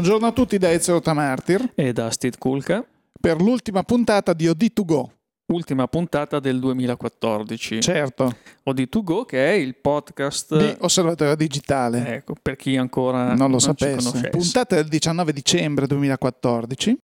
Buongiorno a tutti da Ezio Tamartir e da Steve Kulka per l'ultima puntata di OD2Go. Ultima puntata del 2014. Certo. OD2Go che è il podcast di Osservatorio Digitale. Ecco, per chi ancora non lo non sapesse. Puntata del 19 dicembre 2014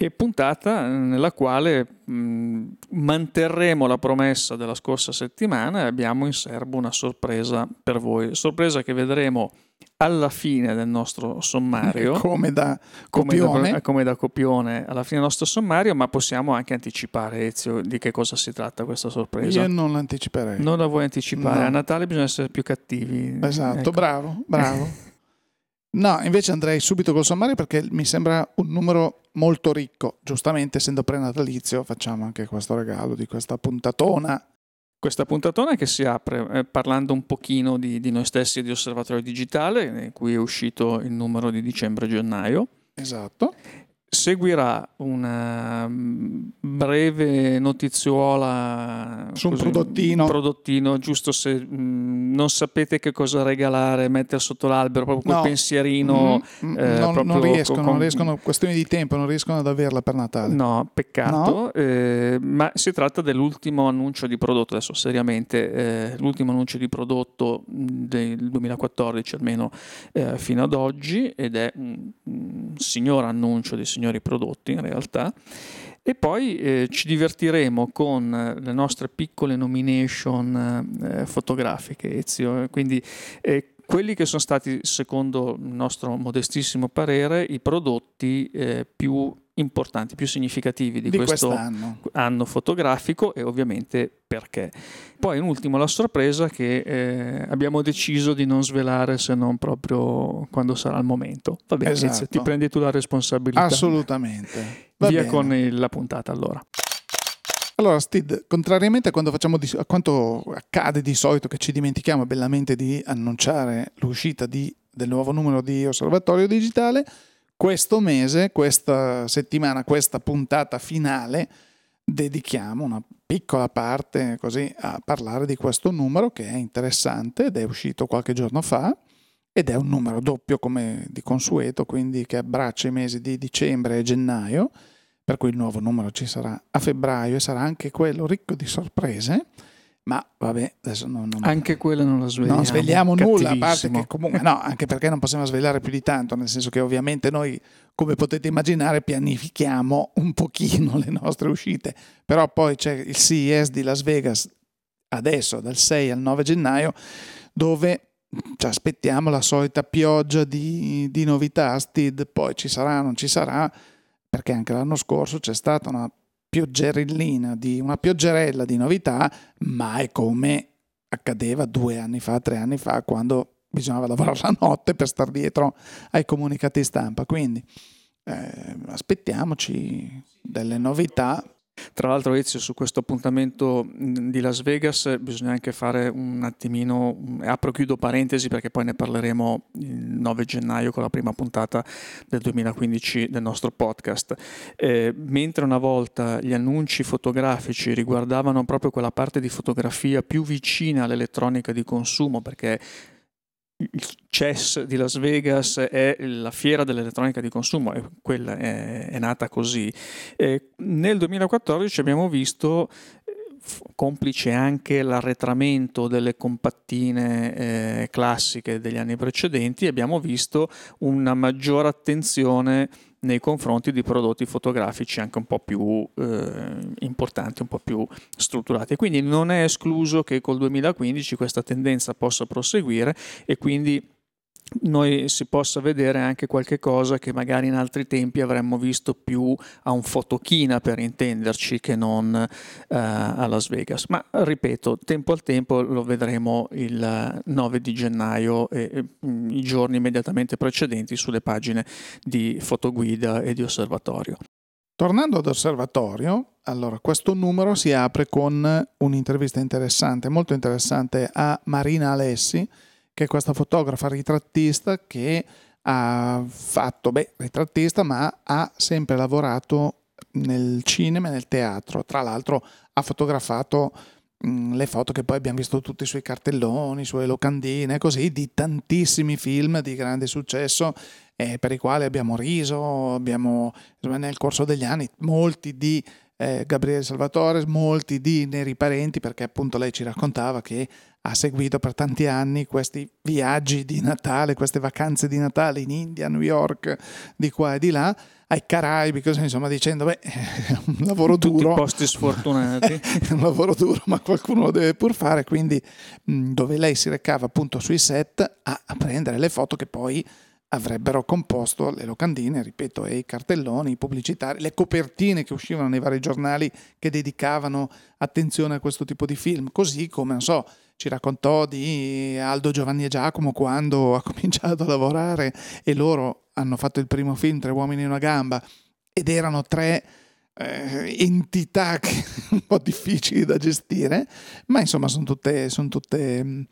e puntata nella quale mh, manterremo la promessa della scorsa settimana e abbiamo in serbo una sorpresa per voi. Sorpresa che vedremo alla fine del nostro sommario. Come da copione. Come da, come da, copione alla fine del nostro sommario, ma possiamo anche anticipare, Ezio, di che cosa si tratta questa sorpresa. Io non l'anticiperei. Non la vuoi anticipare? No. A Natale bisogna essere più cattivi. Esatto, ecco. bravo, bravo. No, invece andrei subito col sommario perché mi sembra un numero molto ricco. Giustamente, essendo prenatalizio, facciamo anche questo regalo di questa puntatona. Questa puntatona che si apre eh, parlando un pochino di, di, noi stessi e di Osservatorio Digitale, in cui è uscito il numero di dicembre-gennaio. Esatto. Seguirà una mm, breve notiziola su un prodottino. Prodottino, giusto se mh, mm, non sapete che cosa regalare, mettere sotto l'albero proprio quel no. pensierino. Mm, eh, non, non, riescono, con... non riescono, questioni di tempo, non riescono ad averla per Natale. No, peccato. No. Eh, ma si tratta dell'ultimo annuncio di prodotto, adesso seriamente, eh, l'ultimo annuncio di prodotto del 2014 almeno eh, fino ad oggi ed è un, un signor annuncio di signori prodotti in realtà. E poi eh, ci divertiremo con le nostre piccole nomination eh, fotografiche, Ezio. Quindi eh, quelli che sono stati, secondo il nostro modestissimo parere, i prodotti eh, più importanti, più significativi di, di questo quest'anno. anno fotografico e ovviamente perché. Poi in ultimo la sorpresa che eh, abbiamo deciso di non svelare se non proprio quando sarà il momento. Va bene, esatto. ti prendi tu la responsabilità. Assolutamente. Va Via bene. con il, la puntata allora. Allora, Steve, contrariamente a, di, a, quanto accade di solito che ci dimentichiamo bellamente di annunciare l'uscita di, del nuovo numero di Osservatorio Digitale, questo mese, questa settimana, questa puntata finale, dedichiamo una piccola parte così a parlare di questo numero che è interessante ed è uscito qualche giorno fa ed è un numero doppio come di consueto, quindi che abbraccia i mesi di dicembre e gennaio per cui il nuovo numero ci sarà a febbraio e sarà anche quello ricco di sorprese. Ma vabbè, adesso non, non anche quello non lo svegliamo. Non svegliamo. nulla, a parte che comunque no, anche perché non possiamo svegliare più di tanto, nel senso che ovviamente noi, come potete immaginare, pianifichiamo un pochino le nostre uscite, però poi c'è il CES di Las Vegas adesso dal 6 al 9 gennaio dove ci aspettiamo la solita pioggia di, di novità, Stid, poi ci sarà, non ci sarà, perché anche l'anno scorso c'è stata una pioggerellina di una pioggerella di novità, ma è come accadeva due anni fa, tre anni fa, quando bisognava lavorare la notte per star dietro ai comunicati stampa. Quindi eh, aspettiamoci delle novità tra l'altro Ezio su questo appuntamento di Las Vegas bisogna anche fare un attimino, apro e chiudo parentesi perché poi ne parleremo il 9 gennaio con la prima puntata del 2015 del nostro podcast. Eh, mentre una volta gli annunci fotografici riguardavano proprio quella parte di fotografia più vicina all'elettronica di consumo perché il CES di Las Vegas è la fiera dell'elettronica di consumo e quella è, è nata così. E nel 2014 abbiamo visto complice anche l'arretramento delle compattine eh, classiche degli anni precedenti, abbiamo visto una maggiore attenzione nei confronti di prodotti fotografici anche un po' più eh, importanti, un po' più strutturati. Quindi non è escluso che col 2015 questa tendenza possa proseguire e quindi noi si possa vedere anche qualche cosa che magari in altri tempi avremmo visto più a un fotochina per intenderci che non uh, a Las Vegas. Ma ripeto, tempo al tempo lo vedremo il 9 di gennaio e, e i giorni immediatamente precedenti sulle pagine di fotoguida e di osservatorio. Tornando ad osservatorio, allora questo numero si apre con un'intervista interessante, molto interessante a Marina Alessi che è questa fotografa ritrattista che ha fatto, beh, ritrattista, ma ha sempre lavorato nel cinema e nel teatro. Tra l'altro ha fotografato le foto che poi abbiamo visto tutti sui cartelloni, sulle locandine, così, di tantissimi film di grande successo eh, per i quali abbiamo riso, abbiamo nel corso degli anni molti di eh, Gabriele Salvatore, molti di Neri Parenti, perché appunto lei ci raccontava che ha seguito per tanti anni questi viaggi di Natale, queste vacanze di Natale in India, New York, di qua e di là, ai Caraibi, così insomma dicendo, beh, è un lavoro Tutti duro. posti sfortunati. è un lavoro duro, ma qualcuno lo deve pur fare, quindi mh, dove lei si recava appunto sui set a, a prendere le foto che poi avrebbero composto le locandine, ripeto, e i cartelloni, pubblicitari, le copertine che uscivano nei vari giornali che dedicavano attenzione a questo tipo di film, così come, non so, ci raccontò di Aldo Giovanni e Giacomo quando ha cominciato a lavorare e loro hanno fatto il primo film, Tre uomini in una gamba, ed erano tre eh, entità un po' difficili da gestire, ma insomma sono tutte, sono tutte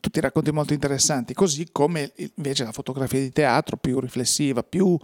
tutti racconti molto interessanti, così come invece la fotografia di teatro più riflessiva, più,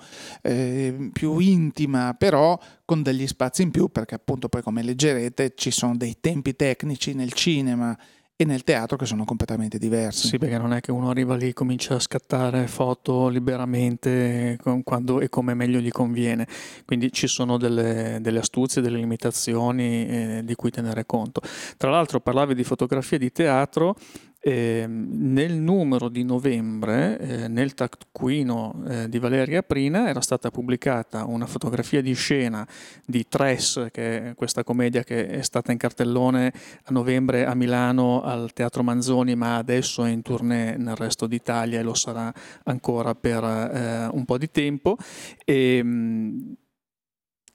eh, più, intima, però con degli spazi in più, perché appunto poi come leggerete ci sono dei tempi tecnici nel cinema e nel teatro che sono completamente diversi. Sì, perché non è che uno arriva lì e comincia a scattare foto liberamente quando e come meglio gli conviene. Quindi ci sono delle, delle astuzie, delle limitazioni eh, di cui tenere conto. Tra l'altro parlavi di fotografia di teatro, eh, nel numero di novembre, eh, nel taccuino eh, di Valeria Prina, era stata pubblicata una fotografia di scena di Tres, che è questa commedia che è stata in cartellone a novembre a Milano al Teatro Manzoni, ma adesso è in tournée nel resto d'Italia e lo sarà ancora per eh, un po' di tempo. E, ehm,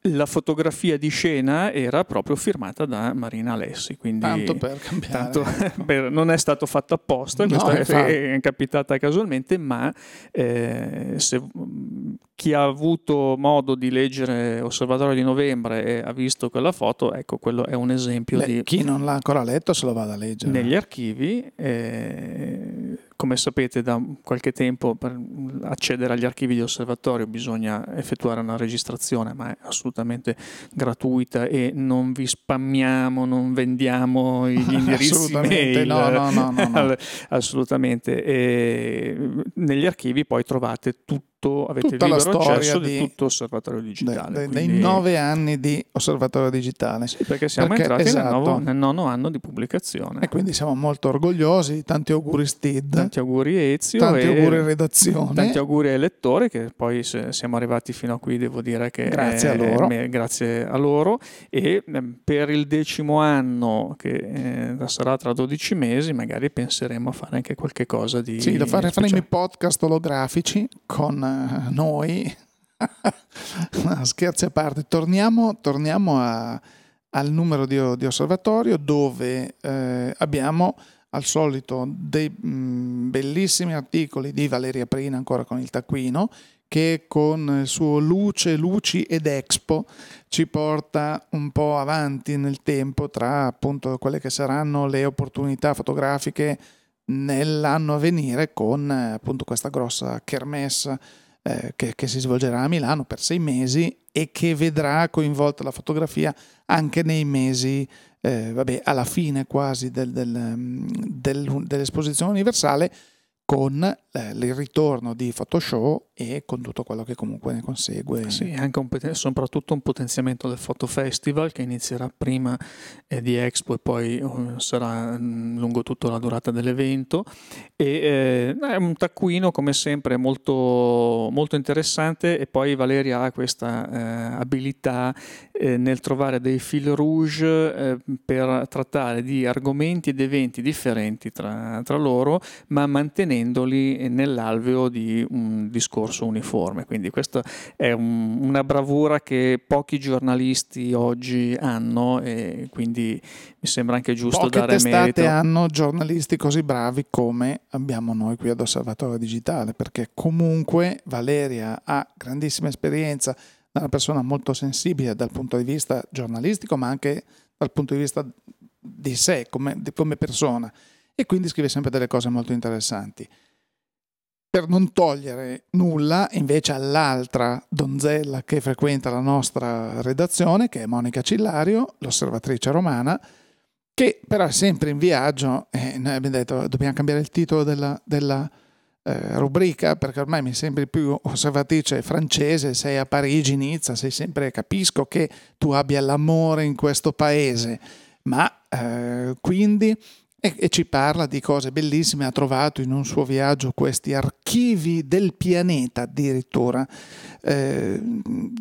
la fotografia di scena era proprio firmata da Marina Alessi. Quindi tanto per cambiare. Tanto per, non è stato fatto apposta, no, è, è, capitata casualmente, ma eh, se, chi ha avuto modo di leggere Osservatorio di Novembre e ha visto quella foto, ecco, quello è un esempio Beh, di... Chi non l'ha ancora letto se lo vada a leggere. Negli archivi... Eh, come sapete da qualche tempo per accedere agli archivi di osservatorio bisogna effettuare una registrazione, ma è assolutamente gratuita e non vi spammiamo, non vendiamo gli indirizzi assolutamente. No, no, no, no, assolutamente. E negli archivi poi trovate tutto tutto, avete Tutta libero la accesso di, di tutto Osservatorio Digitale. De, de, quindi... Dei nove anni di Osservatorio Digitale. Sì, perché siamo perché, entrati esatto. nel, nuovo, nel, nono anno di pubblicazione. E quindi siamo molto orgogliosi. Tanti auguri Stid. Tanti auguri Ezio. Tanti auguri redazione. Tanti auguri ai lettori che poi siamo arrivati fino a qui, devo dire che... Grazie è, a loro. È, grazie a loro. E ehm, per il decimo anno, che eh, sarà tra 12 mesi, magari penseremo a fare anche qualche cosa di... Sì, da fare, faremo i podcast olografici con noi, no, scherzi a parte, torniamo, torniamo a, al numero di, di, osservatorio dove eh, abbiamo al solito dei mh, mm, bellissimi articoli di Valeria Prina ancora con il taccuino che con il suo Luce, Luci ed Expo ci porta un po' avanti nel tempo tra appunto quelle che saranno le opportunità fotografiche nell'anno a venire con appunto questa grossa kermesse eh, che, che, si svolgerà a Milano per sei mesi e che vedrà coinvolta la fotografia anche nei mesi, eh, vabbè, alla fine quasi del, del, del, dell'esposizione universale con il ritorno di Photoshop e con tutto quello che comunque ne consegue. Sì, anche un, soprattutto un potenziamento del Photo Festival che inizierà prima eh, di Expo e poi uh, sarà mm, lungo tutta la durata dell'evento. E, eh, è un taccuino come sempre molto, molto interessante e poi Valeria ha questa eh, abilità eh, nel trovare dei fil rouge eh, per trattare di argomenti ed eventi differenti tra, tra loro, ma mantenendoli nell'alveo di un discorso uniforme. Quindi questa è un, una bravura che pochi giornalisti oggi hanno e quindi mi sembra anche giusto Poche dare merito. hanno giornalisti così bravi come abbiamo noi qui ad Osservatorio Digitale, perché comunque Valeria ha grandissima esperienza, è una persona molto sensibile dal punto di vista giornalistico, ma anche dal punto di vista di sé come, come persona e quindi scrive sempre delle cose molto interessanti. Per non togliere nulla, invece, all'altra donzella che frequenta la nostra redazione, che è Monica Cillario, l'osservatrice romana, che però è sempre in viaggio e noi abbiamo detto dobbiamo cambiare il titolo della, della eh, rubrica perché ormai mi sembri più osservatrice francese, sei a Parigi, Nizza, sei sempre, capisco che tu abbia l'amore in questo paese, ma eh, quindi e, ci parla di cose bellissime, ha trovato in un suo viaggio questi archivi del pianeta addirittura, eh,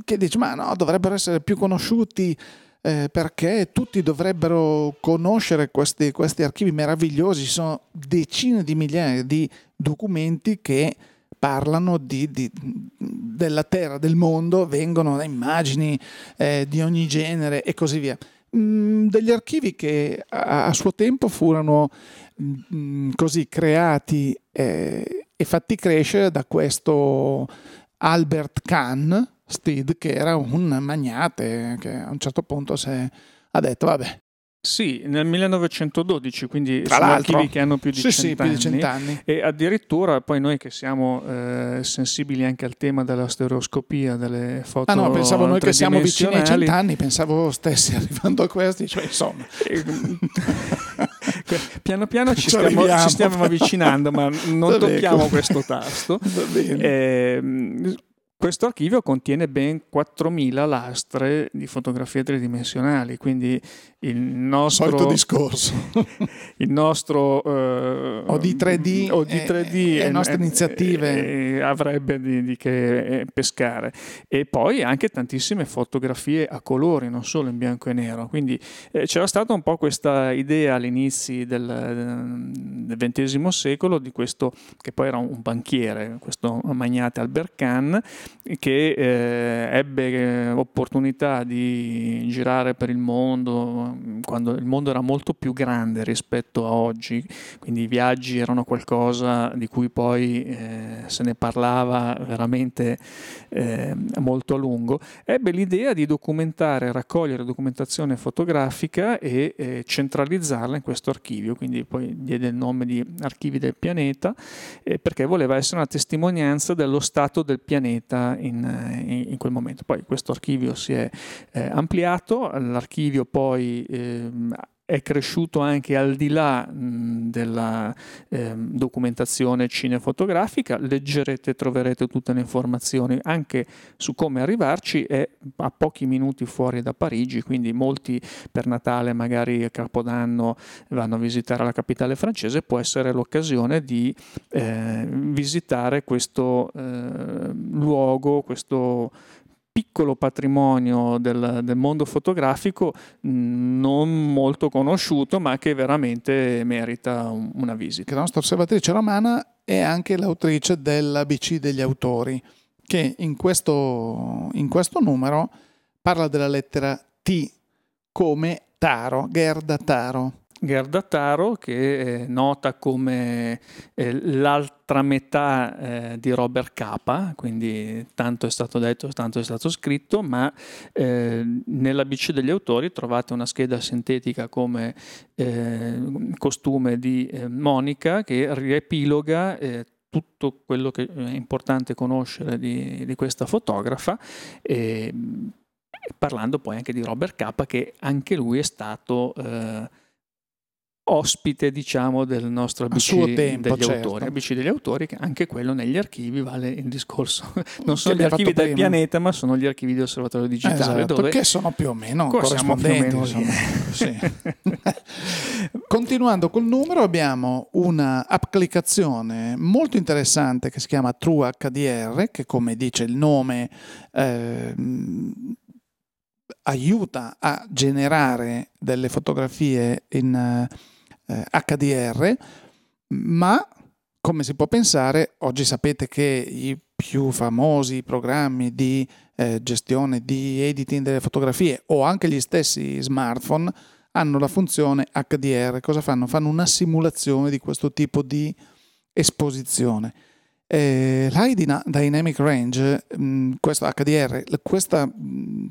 che dice ma no, dovrebbero essere più conosciuti eh, perché tutti dovrebbero conoscere questi, questi archivi meravigliosi, ci sono decine di migliaia di documenti che parlano di, di, della terra, del mondo, vengono da immagini eh, di ogni genere e così via. Mm, degli archivi che a, suo tempo furono mm, così creati eh, e fatti crescere da questo Albert Kahn, Steed, che era un magnate che a un certo punto si ha detto vabbè sì, nel 1912, quindi Tra sono l'altro. archivi che hanno più di, sì, sì, più di cent'anni. E addirittura poi noi che siamo eh, sensibili anche al tema della stereoscopia, delle foto Ah no, pensavo noi che siamo vicini ai cent'anni, pensavo stessi arrivando a questi, cioè insomma... piano piano ci stiamo, ci stiamo, avvicinando, ma non tocchiamo questo tasto. Va bene. Eh, questo archivio contiene ben 4.000 lastre di fotografie tridimensionali, quindi il nostro... Solito discorso. il nostro... Eh, OD3D, OD3D e, le nostre iniziative. avrebbe di, di, che eh, pescare. E poi anche tantissime fotografie a colori, non solo in bianco e nero. Quindi eh, c'era stata un po' questa idea all'inizio del, del XX secolo di questo, che poi era un banchiere, questo magnate Albert Kahn, che eh, ebbe eh, opportunità di girare per il mondo quando il mondo era molto più grande rispetto a oggi, quindi i viaggi erano qualcosa di cui poi eh, se ne parlava veramente eh, molto a lungo, ebbe l'idea di documentare, raccogliere documentazione fotografica e eh, centralizzarla in questo archivio, quindi poi diede il nome di Archivi del Pianeta, eh, perché voleva essere una testimonianza dello stato del pianeta in, in, in quel momento. Poi questo archivio si è eh, ampliato, l'archivio poi eh, è cresciuto anche al di là della eh, documentazione cinefotografica, leggerete e troverete tutte le informazioni. Anche su come arrivarci, è a pochi minuti fuori da Parigi, quindi molti per Natale, magari a Capodanno, vanno a visitare la capitale francese, può essere l'occasione di eh, visitare questo eh, luogo, questo piccolo patrimonio del, del, mondo fotografico mm, non molto conosciuto ma che veramente merita un, una visita. La nostra osservatrice romana è anche l'autrice dell'ABC degli autori che in questo, in questo numero parla della lettera T come Taro, Gerda Taro. Gerda Taro, che è nota come eh, l'altra metà eh, di Robert Capa, quindi tanto è stato detto, tanto è stato scritto, ma eh, nell'ABC degli autori trovate una scheda sintetica come eh, costume di eh, Monica che riepiloga eh, tutto quello che è importante conoscere di, di questa fotografa. Parlando poi anche di Robert Capa, che anche lui è stato eh, ospite diciamo del nostro ABC tempo, degli certo. autori ABC degli autori che anche quello negli archivi vale il discorso non sono gli archivi del prima. pianeta ma sono gli archivi di osservatorio digitale esatto, dove che sono più o meno corrispondenti più o meno sì. continuando col numero abbiamo un'applicazione molto interessante che si chiama True HDR che come dice il nome eh, aiuta a generare delle fotografie in eh, HDR, ma come si può pensare, oggi sapete che i più famosi programmi di eh, gestione di editing delle fotografie o anche gli stessi smartphone hanno la funzione HDR. Cosa fanno? Fanno una simulazione di questo tipo di esposizione. Eh, L'High Dynamic Range, mh, mm, questo HDR, questa, mh, mm,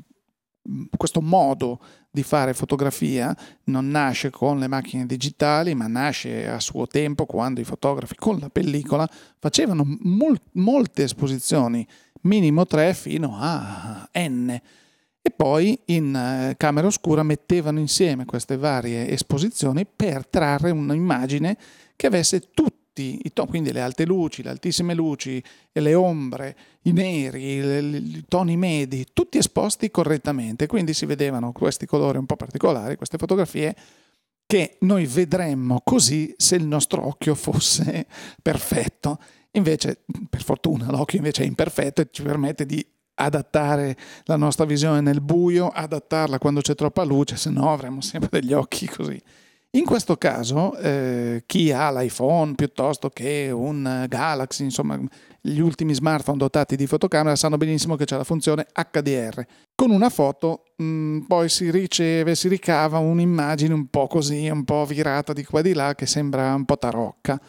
questo modo di fare fotografia non nasce con le macchine digitali, ma nasce a suo tempo quando i fotografi con la pellicola facevano mol- molte esposizioni, minimo 3 fino a n. e poi in eh, camera oscura mettevano insieme queste varie esposizioni per trarre un'immagine che avesse tutti i toni, quindi le alte luci, le altissime luci, le ombre, i neri, i toni medi, tutti esposti correttamente, quindi si vedevano questi colori un po' particolari, queste fotografie che noi vedremmo così se il nostro occhio fosse perfetto. Invece, per fortuna, l'occhio invece è imperfetto e ci permette di adattare la nostra visione nel buio, adattarla quando c'è troppa luce, se no avremo sempre degli occhi così. In questo caso, eh, chi ha l'iPhone piuttosto che un Galaxy, insomma, gli ultimi smartphone dotati di fotocamera sanno benissimo che c'è la funzione HDR. Con una foto mh, mm, poi si riceve, si ricava un'immagine un po' così, un po' virata di qua di là, che sembra un po' tarocca.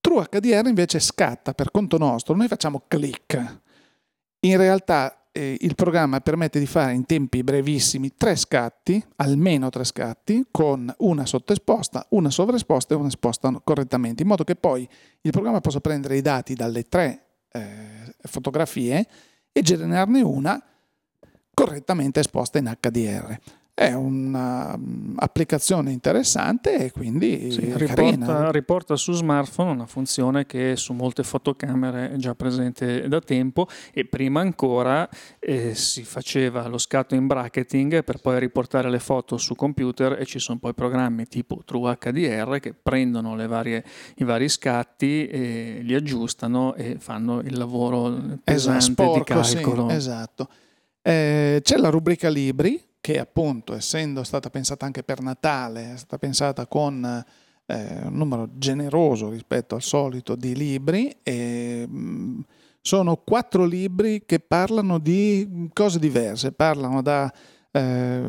True HDR invece scatta per conto nostro, noi facciamo click in realtà eh, il programma permette di fare in tempi brevissimi tre scatti, almeno tre scatti, con una sottoesposta, una sovraesposta e una esposta correttamente, in modo che poi il programma possa prendere i dati dalle tre eh, fotografie e generarne una correttamente esposta in HDR è un'applicazione interessante e quindi sì, riporta, riporta, su smartphone una funzione che su molte fotocamere è già presente da tempo e prima ancora eh, si faceva lo scatto in bracketing per poi riportare le foto su computer e ci sono poi programmi tipo TrueHDR che prendono varie, i vari scatti li aggiustano e fanno il lavoro pesante esatto, sporco, di calcolo. Sì, esatto. Eh, c'è la rubrica libri che appunto essendo stata pensata anche per Natale, è stata pensata con eh, un numero generoso rispetto al solito di libri e mh, mm, sono quattro libri che parlano di cose diverse, parlano da eh,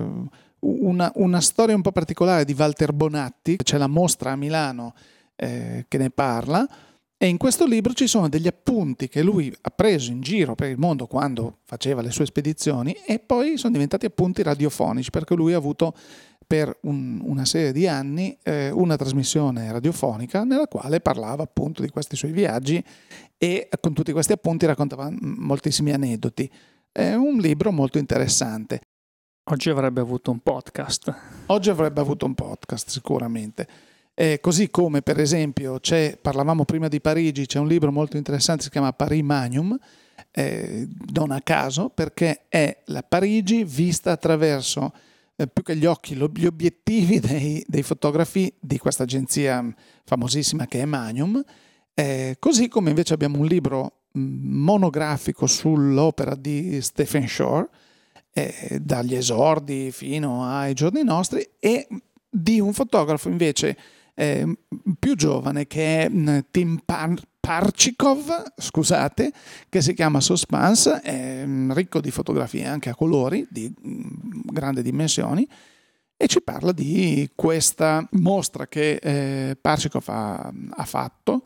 una, una, storia un po' particolare di Walter Bonatti, c'è la mostra a Milano eh, che ne parla, e in questo libro ci sono degli appunti che lui ha preso in giro per il mondo quando faceva le sue spedizioni e poi sono diventati appunti radiofonici perché lui ha avuto per un, una serie di anni eh, una trasmissione radiofonica nella quale parlava appunto di questi suoi viaggi e con tutti questi appunti raccontava moltissimi aneddoti. È un libro molto interessante. Oggi avrebbe avuto un podcast. Oggi avrebbe avuto un podcast sicuramente. Eh, così come per esempio parlavamo prima di Parigi, c'è un libro molto interessante, si chiama Paris Magnum, eh, non a caso, perché è la Parigi vista attraverso eh, più che gli occhi, gli obiettivi dei, dei, fotografi di questa agenzia famosissima che è Magnum, eh, così come invece abbiamo un libro monografico sull'opera di Stephen Shore, eh, dagli esordi fino ai giorni nostri, e di un fotografo invece eh, più giovane che è mm, Tim Par- Parchikov, scusate, che si chiama Suspense, è mm, ricco di fotografie anche a colori di mm, grandi dimensioni e ci parla di questa mostra che eh, Parchikov ha, ha, fatto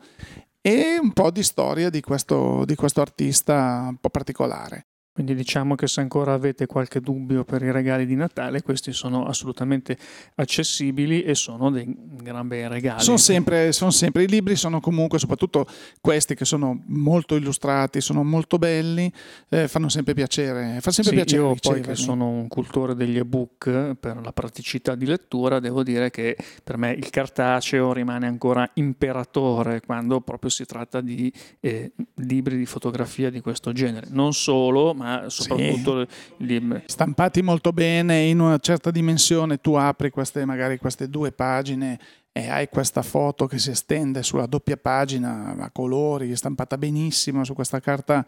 e un po' di storia di questo, di questo artista un po' particolare. Quindi diciamo che se ancora avete qualche dubbio per i regali di Natale, questi sono assolutamente accessibili e sono dei gran bei regali. Sono sempre, sono sempre, i libri sono comunque, soprattutto questi che sono molto illustrati, sono molto belli, eh, fanno sempre piacere. Fa sempre sì, piacere io poi che sono un cultore degli ebook per la praticità di lettura, devo dire che per me il cartaceo rimane ancora imperatore quando proprio si tratta di eh, libri di fotografia di questo genere. Non solo, ma soprattutto sì. Stampati molto bene in una certa dimensione, tu apri queste, magari queste due pagine e hai questa foto che si estende sulla doppia pagina a colori, stampata benissimo su questa carta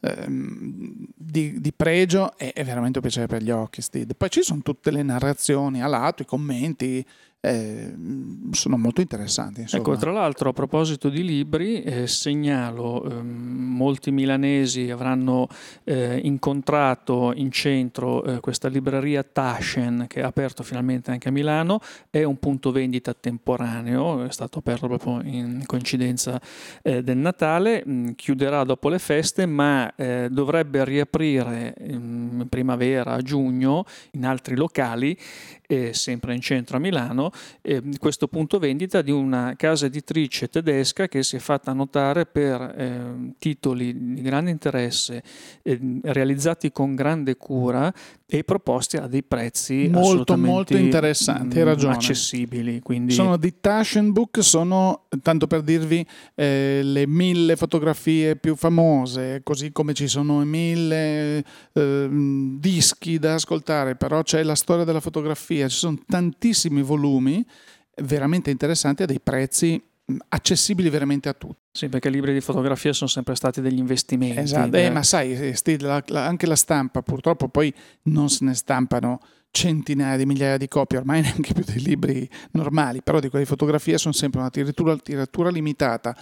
ehm, di, di, pregio, è, è, veramente un piacere per gli occhi. Steve. Poi ci sono tutte le narrazioni a lato, i commenti, eh, sono molto interessanti. Insomma. Ecco, tra l'altro a proposito di libri, eh, segnalo, eh, molti milanesi avranno eh, incontrato in centro eh, questa libreria Taschen che ha aperto finalmente anche a Milano, è un punto vendita temporaneo, è stato aperto proprio in coincidenza eh, del Natale, mm, chiuderà dopo le feste ma dovrebbe riaprire in primavera, a giugno, in altri locali eh, sempre in centro a Milano, eh, questo punto vendita di una casa editrice tedesca che si è fatta notare per eh, titoli di grande interesse, eh, realizzati con grande cura e proposti a dei prezzi molto molto interessanti, hai ragione. accessibili. Quindi... Sono di Taschenbuch, sono tanto per dirvi eh, le mille fotografie più famose, così come ci sono mille eh, dischi da ascoltare, però c'è la storia della fotografia, ci sono tantissimi volumi veramente interessanti a dei prezzi accessibili veramente a tutti. Sì, perché i libri di fotografia sono sempre stati degli investimenti. Esatto, eh, ma sai, eh, anche la stampa purtroppo poi non se ne stampano centinaia di migliaia di copie, ormai neanche più dei libri normali, però di quelle di fotografia sono sempre una tiratura, tiratura limitata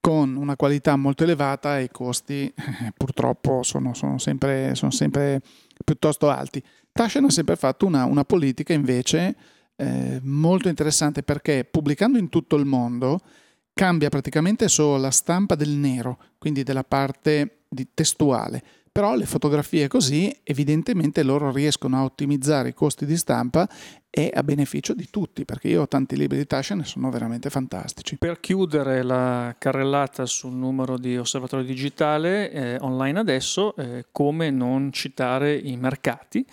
con una qualità molto elevata e i costi eh, purtroppo sono, sono, sempre, sono, sempre, piuttosto alti. Taschen ha sempre fatto una, una politica invece eh, molto interessante perché pubblicando in tutto il mondo cambia praticamente solo la stampa del nero, quindi della parte testuale. Però le fotografie così evidentemente loro riescono a ottimizzare i costi di stampa e a beneficio di tutti, perché io ho tanti libri di Taschen e sono veramente fantastici. Per chiudere la carrellata sul numero di Osservatorio Digitale eh, online adesso, eh, come non citare i mercati?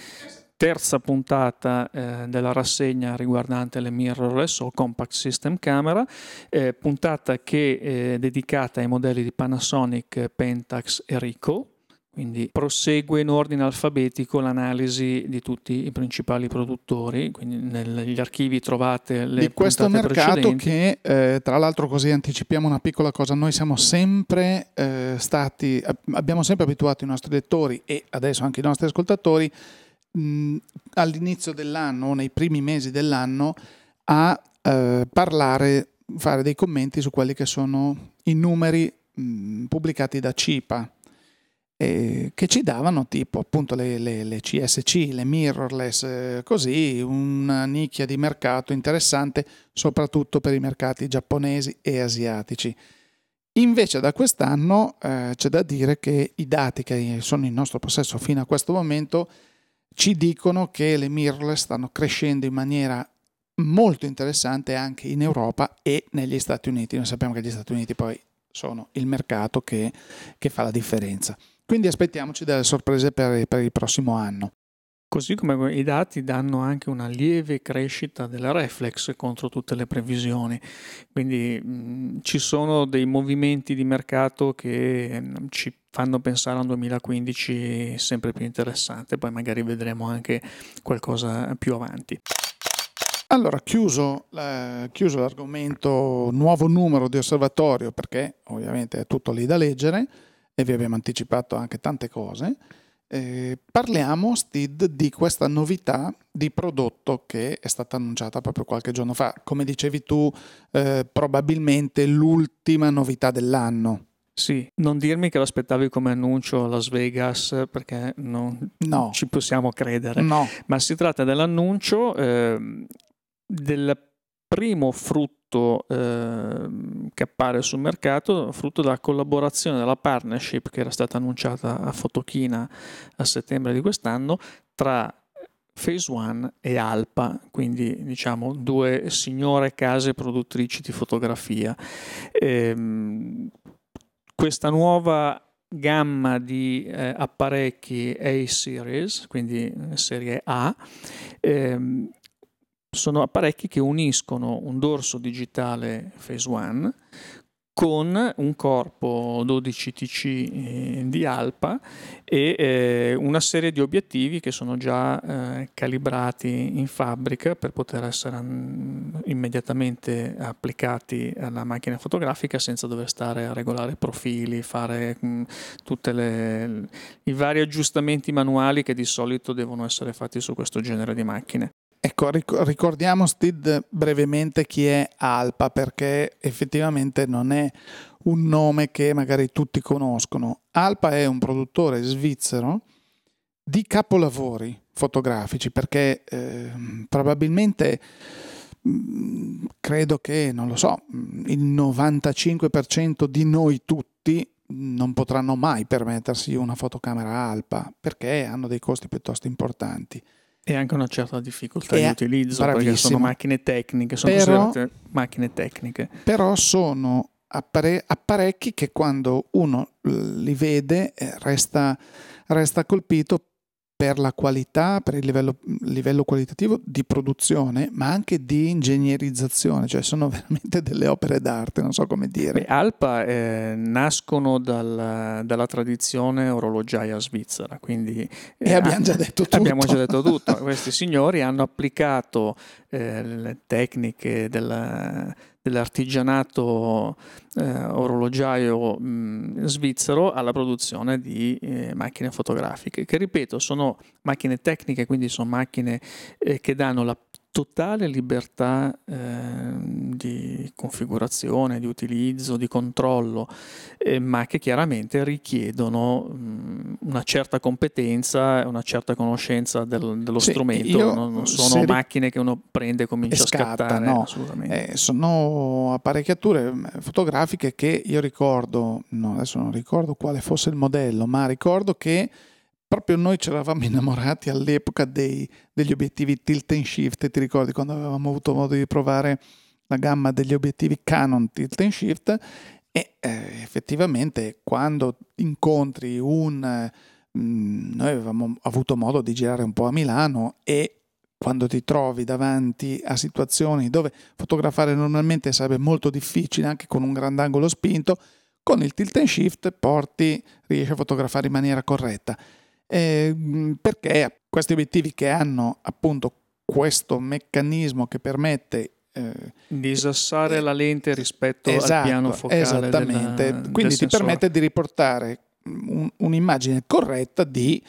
Terza puntata eh, della rassegna riguardante le mirrorless o compact system camera, eh, puntata che è dedicata ai modelli di Panasonic, Pentax e Ricoh. Quindi prosegue in ordine alfabetico l'analisi di tutti i principali produttori, quindi negli archivi trovate le di questo mercato precedenti. che eh, tra l'altro così anticipiamo una piccola cosa, noi siamo sempre eh, stati, abbiamo sempre abituato i nostri lettori e adesso anche i nostri ascoltatori mh, all'inizio dell'anno o nei primi mesi dell'anno a eh, parlare, fare dei commenti su quelli che sono i numeri mh, pubblicati da CIPA eh, che ci davano tipo appunto le, le, le CSC, le mirrorless, eh, così una nicchia di mercato interessante soprattutto per i mercati giapponesi e asiatici. Invece da quest'anno eh, c'è da dire che i dati che sono in nostro possesso fino a questo momento ci dicono che le mirrorless stanno crescendo in maniera molto interessante anche in Europa e negli Stati Uniti. Noi sappiamo che gli Stati Uniti poi sono il mercato che, che fa la differenza. Quindi aspettiamoci delle sorprese per, per il prossimo anno. Così come i dati danno anche una lieve crescita della reflex contro tutte le previsioni, quindi mh, ci sono dei movimenti di mercato che mh, ci fanno pensare a un 2015 sempre più interessante, poi magari vedremo anche qualcosa più avanti. Allora, chiuso, eh, chiuso l'argomento nuovo numero di osservatorio, perché ovviamente è tutto lì da leggere e vi abbiamo anticipato anche tante cose, eh, parliamo, Stid, di questa novità di prodotto che è stata annunciata proprio qualche giorno fa. Come dicevi tu, eh, probabilmente l'ultima novità dell'anno. Sì, non dirmi che l'aspettavi come annuncio a Las Vegas perché non no. ci possiamo credere. No. Ma si tratta dell'annuncio eh, del primo frutto eh, che appare sul mercato, frutto della collaborazione, della partnership che era stata annunciata a Fotochina a settembre di quest'anno tra Phase One e Alpa, quindi diciamo due signore case produttrici di fotografia. Ehm, questa nuova gamma di eh, apparecchi A-Series, quindi eh, serie A, ehm, sono apparecchi che uniscono un dorso digitale Phase One con un corpo 12TC eh, di Alpa e eh, una serie di obiettivi che sono già eh, calibrati in fabbrica per poter essere um, immediatamente applicati alla macchina fotografica senza dover stare a regolare profili, fare um, tutti i vari aggiustamenti manuali che di solito devono essere fatti su questo genere di macchine. Ecco, ricordiamo Stid brevemente chi è Alpa perché effettivamente non è un nome che magari tutti conoscono. Alpa è un produttore svizzero di capolavori fotografici perché eh, probabilmente mm, credo che, non lo so, il 95% di noi tutti non potranno mai permettersi una fotocamera Alpa perché hanno dei costi piuttosto importanti E anche una certa difficoltà di utilizzo, perché sono macchine tecniche, sono però, macchine tecniche. Però sono appare- apparecchi che quando uno li vede eh, resta, resta colpito per la qualità, per il livello, livello, qualitativo di produzione, ma anche di ingegnerizzazione, cioè sono veramente delle opere d'arte, non so come dire. Beh, Alpa eh, nascono dal, dalla tradizione orologiaia svizzera, quindi... Eh, e abbiamo già detto tutto. Abbiamo già detto tutto. Questi signori hanno applicato eh, le tecniche della dell'artigianato eh, orologiaio mh, svizzero alla produzione di eh, macchine fotografiche, che ripeto sono macchine tecniche, quindi sono macchine eh, che danno la totale libertà eh, di configurazione, di utilizzo, di controllo, eh, ma che chiaramente richiedono mh, una certa competenza, una certa conoscenza del, dello sì, strumento. Non, non sono macchine che uno prende e comincia scatta, a scattare. No. Eh, sono apparecchiature fotografiche che io ricordo, no, adesso non ricordo quale fosse il modello, ma ricordo che proprio noi ci eravamo innamorati all'epoca dei, degli obiettivi tilt and shift, ti ricordi quando avevamo avuto modo di provare la gamma degli obiettivi Canon tilt and shift? E eh, effettivamente quando incontri un... Mm, noi avevamo avuto modo di girare un po' a Milano e quando ti trovi davanti a situazioni dove fotografare normalmente sarebbe molto difficile anche con un grandangolo spinto, con il tilt and shift porti, riesci a fotografare in maniera corretta eh, perché questi obiettivi che hanno appunto questo meccanismo che permette eh, disassare eh, la lente rispetto esatto, al piano focale esattamente della, quindi ti permette di riportare un, un'immagine corretta di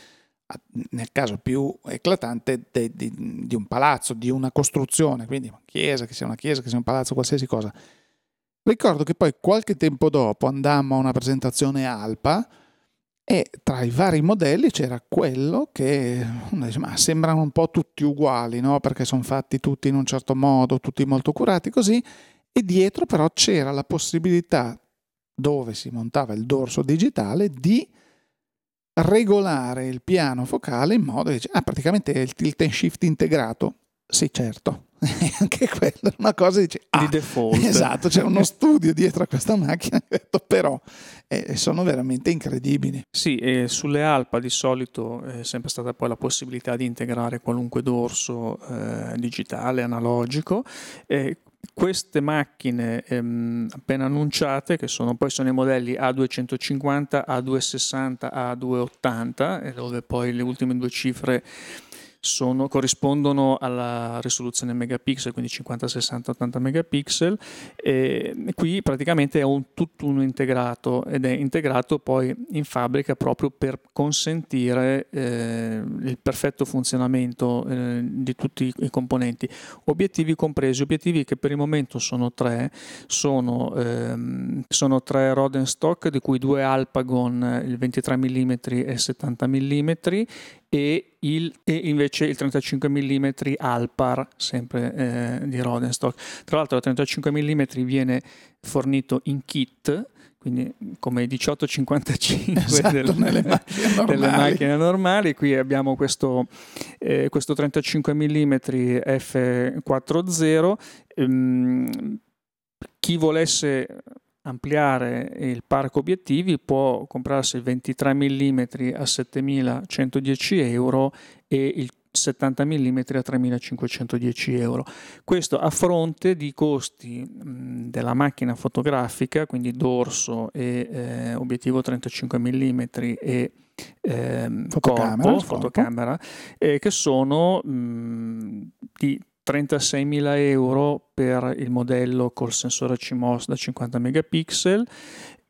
nel caso più eclatante de, di, di, un palazzo, di una costruzione, quindi una chiesa, che sia una chiesa, che sia un palazzo, qualsiasi cosa. Ricordo che poi qualche tempo dopo andammo a una presentazione Alpa e tra i vari modelli c'era quello che dice, ma sembrano un po' tutti uguali, no? perché sono fatti tutti in un certo modo, tutti molto curati così, e dietro però c'era la possibilità, dove si montava il dorso digitale, di regolare il piano focale in modo che ah, praticamente è il tilt and shift integrato. Sì, certo. Anche quella è una cosa dice, ah, di default. Esatto, c'è uno studio dietro a questa macchina, detto, però eh, sono veramente incredibili. Sì, e sulle Alpa di solito è sempre stata poi la possibilità di integrare qualunque dorso eh, digitale, analogico. Eh, queste macchine ehm, appena annunciate, che sono poi sono i modelli A250, A260, A280, dove poi le ultime due cifre sono, corrispondono alla risoluzione megapixel, quindi 50, 60, 80 megapixel. E qui praticamente è un tutt'uno integrato ed è integrato poi in fabbrica proprio per consentire eh, il perfetto funzionamento eh, di tutti i componenti. Obiettivi compresi, obiettivi che per il momento sono tre, sono, ehm, sono tre rod and stock di cui due Alpagon, il 23 mm e il 70 mm e, il, e invece il 35 mm Alpar, sempre eh, di Rodenstock. Tra l'altro il 35 mm viene fornito in kit, quindi come 1855 esatto, del, nelle, macchine delle macchine normali. Qui abbiamo questo, eh, questo 35 mm F40. Ehm, chi volesse ampliare il parco obiettivi può comprarsi il 23 mm a 7110 euro e il 70 mm a 3510 euro. Questo a fronte di costi della macchina fotografica, quindi dorso e eh, obiettivo 35 mm e eh, fotocamera, corpo, fotocamera eh, che sono mh, di 36.000 euro per il modello col sensore CMOS da 50 megapixel,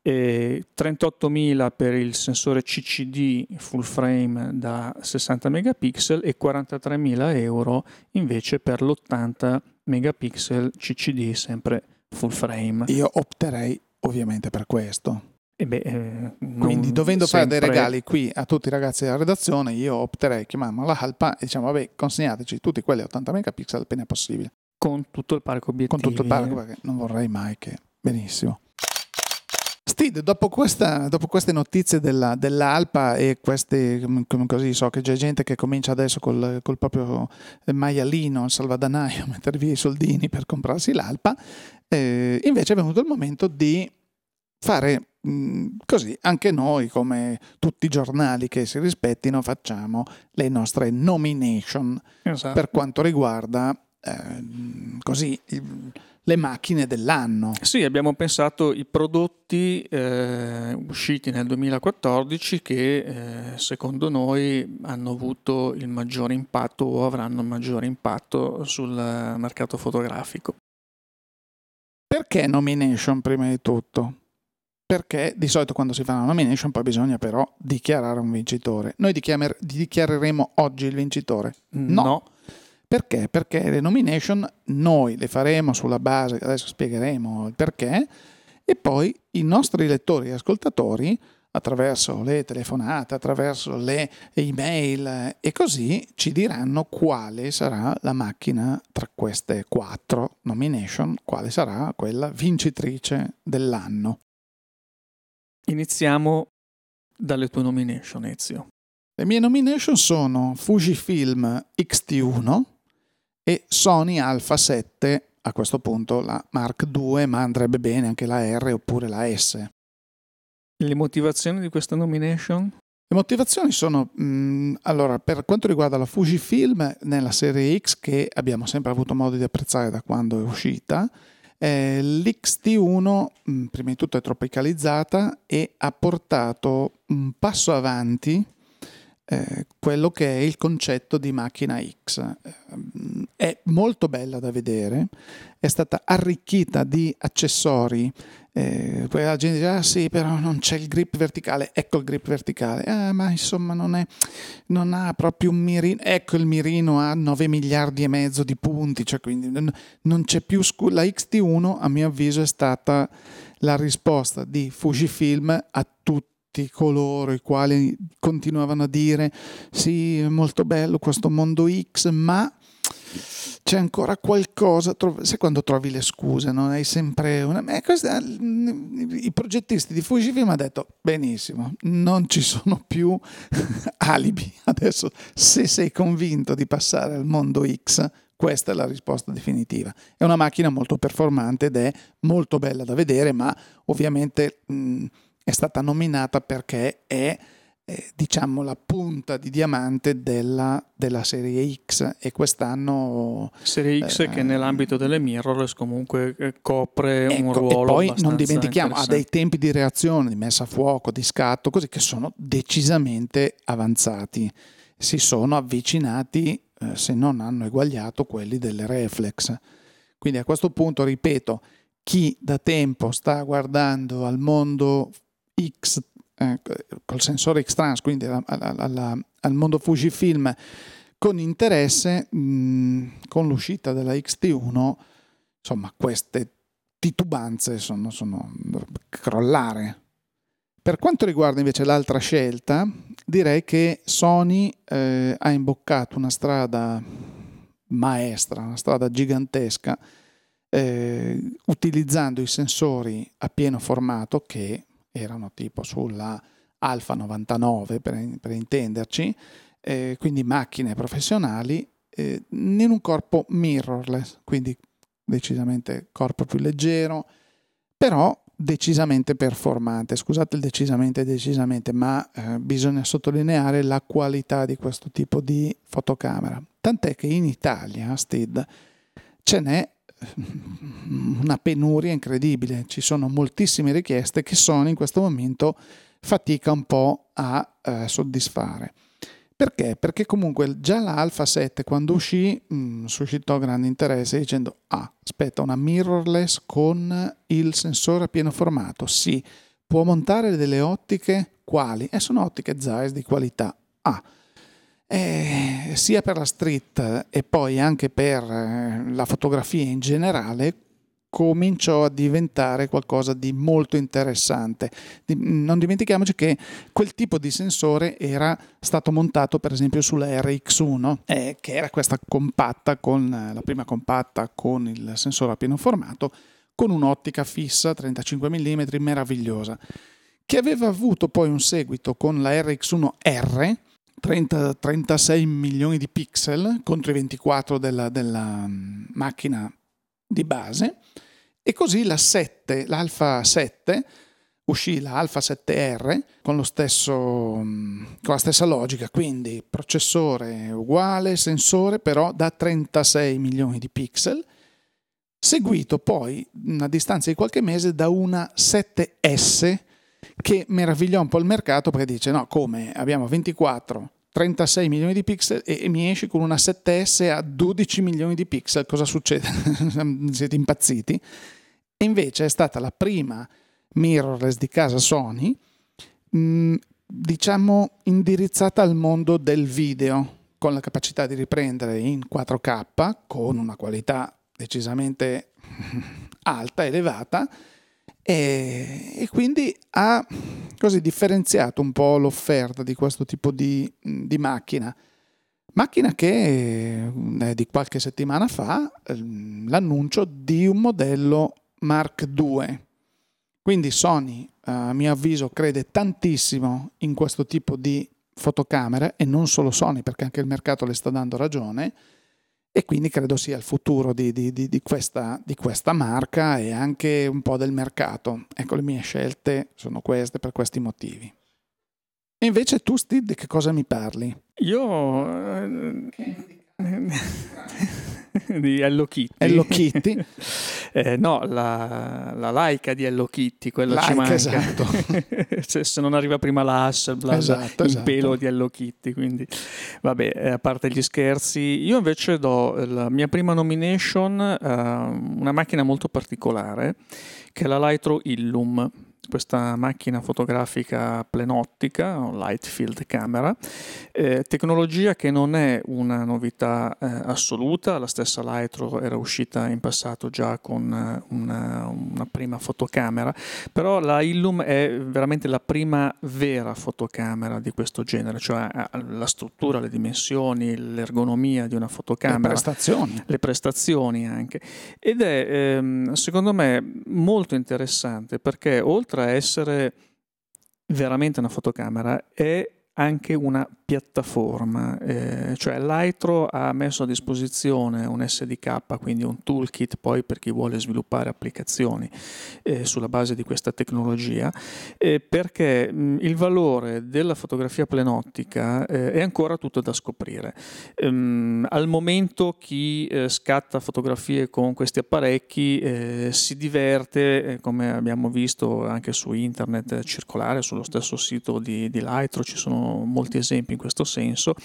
e 38.000 per il sensore CCD full frame da 60 megapixel e 43.000 euro invece per l'80 megapixel CCD sempre full frame. Io opterei ovviamente per questo. Eh beh, eh, Quindi dovendo sempre... fare dei regali qui a tutti i ragazzi della redazione, io opterei, chiamiamo la Halpa e diciamo vabbè consegnateci tutti quelli a 80 megapixel appena possibile. Con tutto il parco obiettivi. Con tutto il parco perché non vorrei mai che... Benissimo. Steve, dopo, questa, dopo, queste notizie della, dell'Alpa e queste, come così so che c'è gente che comincia adesso col, col proprio maialino, il salvadanaio, a mettere via i soldini per comprarsi l'Alpa, eh, invece è venuto il momento di fare così anche noi, come tutti i giornali che si rispettino, facciamo le nostre nomination esatto. per quanto riguarda eh, così le macchine dell'anno. Sì, abbiamo pensato i prodotti eh, usciti nel 2014 che eh, secondo noi hanno avuto il maggiore impatto o avranno il maggiore impatto sul mercato fotografico. Perché nomination prima di tutto? Perché di solito quando si fa una nomination poi bisogna però dichiarare un vincitore. Noi dichiareremo oggi il vincitore? No. no perché? Perché le nomination noi le faremo sulla base, adesso spiegheremo il perché, e poi i nostri lettori e ascoltatori attraverso le telefonate, attraverso le email e così ci diranno quale sarà la macchina tra queste quattro nomination, quale sarà quella vincitrice dell'anno. Iniziamo dalle tue nomination, Ezio. Le mie nomination sono Fujifilm X-T1, e Sony Alpha 7, a questo punto la Mark II, ma andrebbe bene anche la R oppure la S. Le motivazioni di questa nomination? Le motivazioni sono, mh, mm, allora, per quanto riguarda la Fujifilm nella serie X, che abbiamo sempre avuto modo di apprezzare da quando è uscita, eh, l'XT1 mh, mm, prima di tutto è tropicalizzata e ha portato un passo avanti eh, quello che è il concetto di macchina X. Eh, è molto bella da vedere, è stata arricchita di accessori. Eh, poi la gente dice: Ah, sì, però non c'è il grip verticale. Ecco il grip verticale. Ah, ma insomma, non, è, non ha proprio un mirino. Ecco, il mirino ha 9 miliardi e mezzo di punti. Cioè, quindi non c'è più. Scu- la XT1, a mio avviso, è stata la risposta di Fujifilm a tutti coloro i quali continuavano a dire sì, è molto bello questo mondo X, ma c'è ancora qualcosa, sai quando trovi le scuse, non hai sempre una... Eh, questa, I progettisti di Fujifilm hanno detto benissimo, non ci sono più alibi, adesso se sei convinto di passare al mondo X, questa è la risposta definitiva. È una macchina molto performante ed è molto bella da vedere, ma ovviamente... Mh, è stata nominata perché è eh, diciamo la punta di diamante della, della, serie X. E quest'anno serie X eh, che nell'ambito delle mirrorless comunque eh, copre ecco, un ruolo e poi non dimentichiamo ha dei tempi di reazione di messa a fuoco di scatto così che sono decisamente avanzati. Si sono avvicinati eh, se non hanno eguagliato quelli delle reflex. Quindi a questo punto ripeto chi da tempo sta guardando al mondo X eh, col sensore X-Trans, quindi alla, alla, al mondo Fujifilm con interesse, mh, con l'uscita della XT1, insomma, queste titubanze sono, sono crollare. Per quanto riguarda invece l'altra scelta, direi che Sony eh, ha imboccato una strada maestra, una strada gigantesca, eh, utilizzando i sensori a pieno formato che erano tipo sulla Alfa 99 per, per intenderci, eh, quindi macchine professionali eh, in un corpo mirrorless, quindi decisamente corpo più leggero, però decisamente performante. Scusate il decisamente decisamente, ma eh, bisogna sottolineare la qualità di questo tipo di fotocamera. Tant'è che in Italia, Steed, ce n'è una penuria incredibile, ci sono moltissime richieste che Sony in questo momento fatica un po' a eh, soddisfare. Perché? Perché comunque già la Alpha 7 quando uscì mh, mm, suscitò grande interesse dicendo ah, aspetta, una mirrorless con il sensore a pieno formato, sì, può montare delle ottiche quali? Eh, sono ottiche Zeiss di qualità. Ah, eh, sia per la street e poi anche per eh, la fotografia in generale cominciò a diventare qualcosa di molto interessante. Non dimentichiamoci che quel tipo di sensore era stato montato per esempio sulla RX1, eh, che era questa compatta con la prima compatta con il sensore a pieno formato con un'ottica fissa 35 mm meravigliosa, che aveva avuto poi un seguito con la RX1R, 30, 36 milioni di pixel contro i 24 della, della mm, macchina di base, e così la 7, l'Alpha 7 uscì la Alpha 7R con, stesso, mm, con la stessa logica, quindi processore uguale, sensore però da 36 milioni di pixel, seguito poi a distanza di qualche mese da una 7S che meravigliò un po' il mercato perché dice no come? Abbiamo 24 36 milioni di pixel e, mi esci con una 7S a 12 milioni di pixel. Cosa succede? siete impazziti? E invece è stata la prima mirrorless di casa Sony, mm, diciamo indirizzata al mondo del video, con la capacità di riprendere in 4K con una qualità decisamente alta, elevata, e, e, quindi ha così differenziato un po' l'offerta di questo tipo di, di macchina. Macchina che eh, di qualche settimana fa eh, l'annuncio di un modello Mark II quindi Sony, a mio avviso, crede tantissimo in questo tipo di fotocamere e non solo Sony, perché anche il mercato le sta dando ragione e quindi credo sia il futuro di, di, di, di, questa, di questa marca e anche un po' del mercato. Ecco, le mie scelte sono queste per questi motivi. E invece tu, Steve, di che cosa mi parli? Io... Eh, di Hello Kitty. Hello Kitty. eh, no, la, la laica di Hello Kitty, quella like, ci manca. Esatto. se, se, non arriva prima la Hasselblad, esatto, il esatto. pelo di Hello Kitty. Quindi, vabbè, eh, a parte gli scherzi, io invece do la mia prima nomination a una macchina molto particolare, che è la Lightro Illum questa macchina fotografica plenottica, light field camera, eh, tecnologia che non è una novità eh, assoluta, la stessa Lightro era uscita in passato già con eh, una, una, prima fotocamera, però la Illum è veramente la prima vera fotocamera di questo genere, cioè la struttura, le dimensioni, l'ergonomia di una fotocamera. Le prestazioni. Le prestazioni anche. Ed è ehm, secondo me molto interessante perché oltre a essere veramente una fotocamera è anche una piattaforma, eh, cioè Lightro ha messo a disposizione un SDK, quindi un toolkit poi per chi vuole sviluppare applicazioni eh, sulla base di questa tecnologia, eh, perché mh, il valore della fotografia plenottica eh, è ancora tutto da scoprire. Ehm, al momento chi eh, scatta fotografie con questi apparecchi eh, si diverte, come abbiamo visto anche su internet circolare, sullo stesso sito di, di Lightro ci sono molti esempi in questo senso,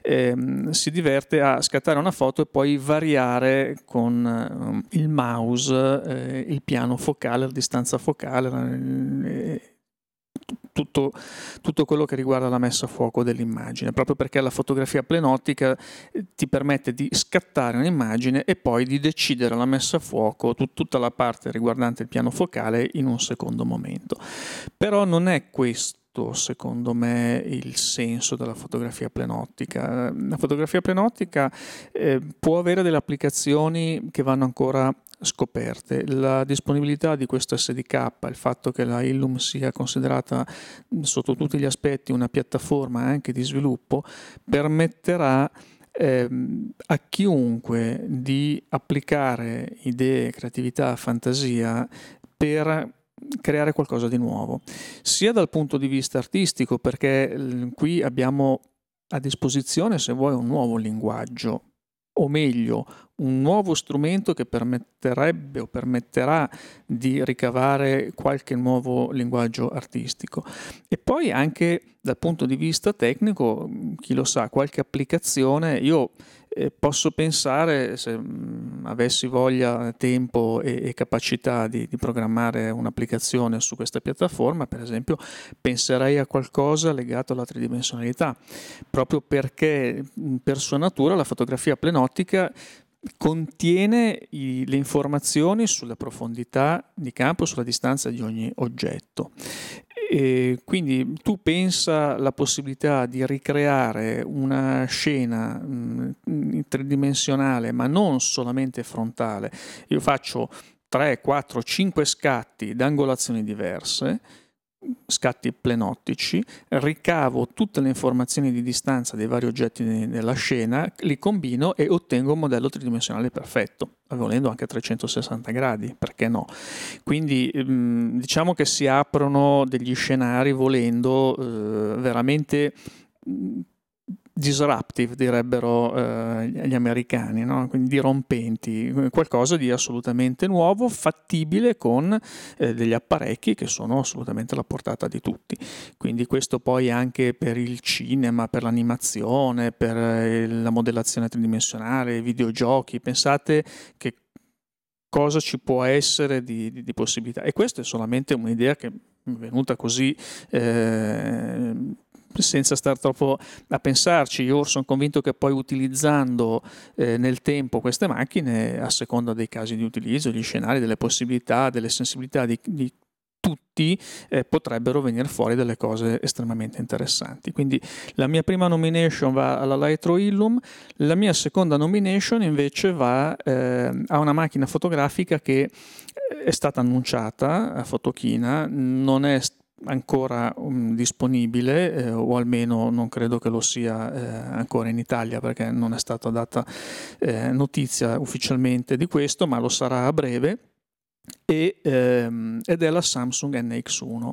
ehm, si diverte a scattare una foto e poi variare con eh, il mouse eh, il piano focale, la distanza focale. Eh, tutto, tutto, quello che riguarda la messa a fuoco dell'immagine, proprio perché la fotografia plenottica eh, ti permette di scattare un'immagine e poi di decidere la messa a fuoco, tut- tutta la parte riguardante il piano focale in un secondo momento. Però non è questo secondo me, il senso della fotografia plenottica. La fotografia plenottica eh, può avere delle applicazioni che vanno ancora scoperte. La disponibilità di questo SDK, il fatto che la Illum sia considerata sotto tutti gli aspetti una piattaforma anche di sviluppo, permetterà ehm, a chiunque di applicare idee, creatività, fantasia per creare qualcosa di nuovo, sia dal punto di vista artistico, perché qui abbiamo a disposizione, se vuoi, un nuovo linguaggio, o meglio, un nuovo strumento che permetterebbe o permetterà di ricavare qualche nuovo linguaggio artistico. E poi anche dal punto di vista tecnico, chi lo sa, qualche applicazione, io eh, posso pensare, se mm, avessi voglia, tempo e, e capacità di, di, programmare un'applicazione su questa piattaforma, per esempio, penserei a qualcosa legato alla tridimensionalità, proprio perché per sua natura la fotografia plenottica contiene i, le informazioni sulla profondità di campo, sulla distanza di ogni oggetto. E quindi tu pensa alla possibilità di ricreare una scena mh, tridimensionale, ma non solamente frontale. Io faccio 3, 4, 5 scatti da angolazioni diverse scatti plenottici, ricavo tutte le informazioni di distanza dei vari oggetti nella scena, li combino e ottengo un modello tridimensionale perfetto, volendo anche a 360 gradi, perché no? Quindi ehm, diciamo che si aprono degli scenari volendo eh, veramente disruptive, direbbero eh, gli americani, no? quindi dirompenti, qualcosa di assolutamente nuovo, fattibile con eh, degli apparecchi che sono assolutamente alla portata di tutti. Quindi questo poi anche per il cinema, per l'animazione, per eh, la modellazione tridimensionale, i videogiochi, pensate che cosa ci può essere di, di, di possibilità. E questa è solamente un'idea che è venuta così eh, senza stare troppo a pensarci. Io sono convinto che poi utilizzando eh, nel tempo queste macchine, a seconda dei casi di utilizzo, gli scenari, delle possibilità, delle sensibilità di, di tutti eh, potrebbero venire fuori delle cose estremamente interessanti. Quindi la mia prima nomination va alla Lightro Illum, la mia seconda nomination invece va eh, a una macchina fotografica che è stata annunciata a Fotochina, non è ancora um, disponibile eh, o almeno non credo che lo sia eh, ancora in Italia perché non è stata data eh, notizia ufficialmente di questo ma lo sarà a breve e, ehm, ed è la Samsung NX1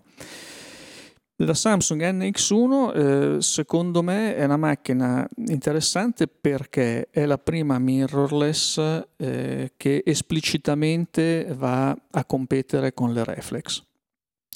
la Samsung NX1 eh, secondo me è una macchina interessante perché è la prima mirrorless eh, che esplicitamente va a competere con le reflex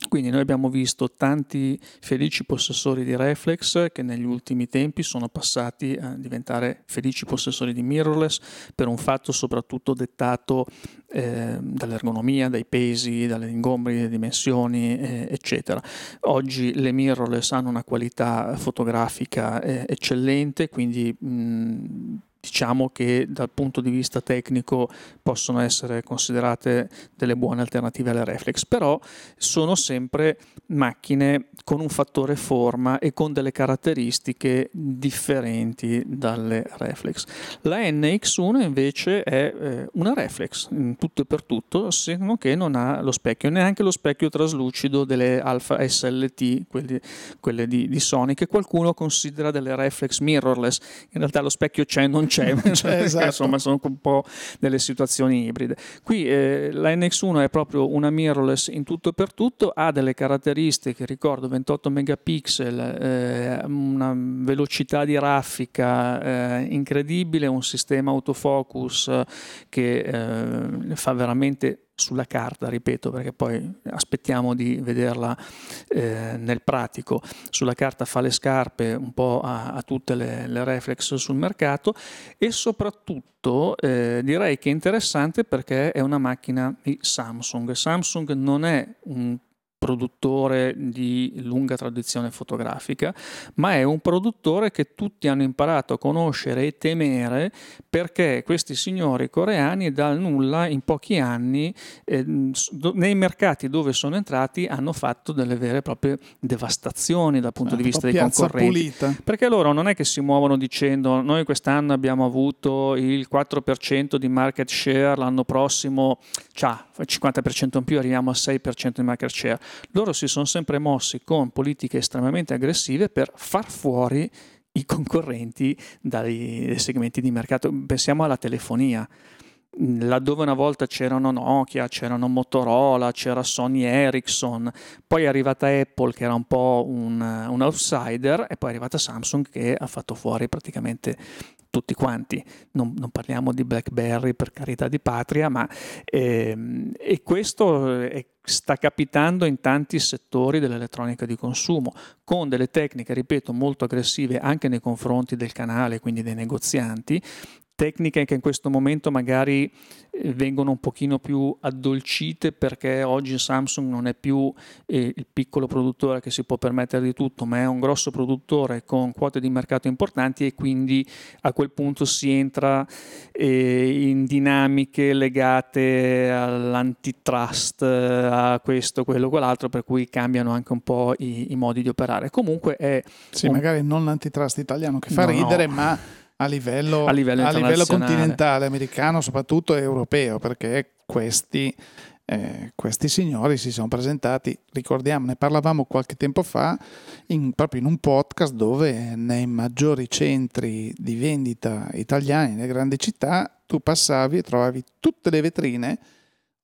quindi noi abbiamo visto tanti felici possessori di reflex che negli ultimi tempi sono passati a diventare felici possessori di mirrorless per un fatto soprattutto dettato eh, dall'ergonomia, dai pesi, dalle ingombri, dalle dimensioni, eh, eccetera. Oggi le mirrorless hanno una qualità fotografica eh, eccellente, quindi mh, diciamo che dal punto di vista tecnico possono essere considerate delle buone alternative alle reflex, però sono sempre macchine con un fattore forma e con delle caratteristiche differenti dalle reflex. La NX1 invece è eh, una reflex in tutto e per tutto, se non che non ha lo specchio, neanche lo specchio traslucido delle Alpha SLT, quelle, quelle di, di Sony, che qualcuno considera delle reflex mirrorless. In realtà lo specchio c'è, non c'è, cioè, esatto. insomma sono un po' delle situazioni ibride. Qui eh, la NX1 è proprio una mirrorless in tutto e per tutto, ha delle caratteristiche, ricordo 28 megapixel, eh, una velocità di raffica eh, incredibile, un sistema autofocus che eh, fa veramente sulla carta, ripeto, perché poi aspettiamo di vederla eh, nel pratico. Sulla carta fa le scarpe un po' a, a tutte le, le, reflex sul mercato e soprattutto eh, direi che è interessante perché è una macchina di Samsung. Samsung non è un produttore di lunga tradizione fotografica, ma è un produttore che tutti hanno imparato a conoscere e temere perché questi signori coreani dal nulla in pochi anni eh, nei mercati dove sono entrati hanno fatto delle vere e proprie devastazioni dal punto ah, di vista dei concorrenti. Pulita. Perché loro non è che si muovono dicendo noi quest'anno abbiamo avuto il 4% di market share, l'anno prossimo ciao, 50% in più arriviamo al 6% di market share loro si sono sempre mossi con politiche estremamente aggressive per far fuori i concorrenti dai segmenti di mercato. Pensiamo alla telefonia laddove una volta c'erano Nokia, c'erano Motorola, c'era Sony Ericsson, poi è arrivata Apple che era un po' un, un, outsider e poi è arrivata Samsung che ha fatto fuori praticamente tutti quanti. Non, non parliamo di BlackBerry per carità di patria, ma ehm, e questo è, sta capitando in tanti settori dell'elettronica di consumo, con delle tecniche, ripeto, molto aggressive anche nei confronti del canale, quindi dei negozianti, tecniche che in questo momento magari eh, vengono un pochino più addolcite perché oggi Samsung non è più eh, il piccolo produttore che si può permettere di tutto, ma è un grosso produttore con quote di mercato importanti e quindi a quel punto si entra eh, in dinamiche legate all'antitrust, a questo, quello, quell'altro, per cui cambiano anche un po' i, i modi di operare. Comunque è... Sì, un... magari non l'antitrust italiano che fa no, ridere, no. ma a livello, a livello, a livello continentale americano soprattutto europeo perché questi eh, questi signori si sono presentati, ricordiamo, ne parlavamo qualche tempo fa, in, proprio in un podcast dove nei maggiori centri di vendita italiani, nelle grandi città, tu passavi e trovavi tutte le vetrine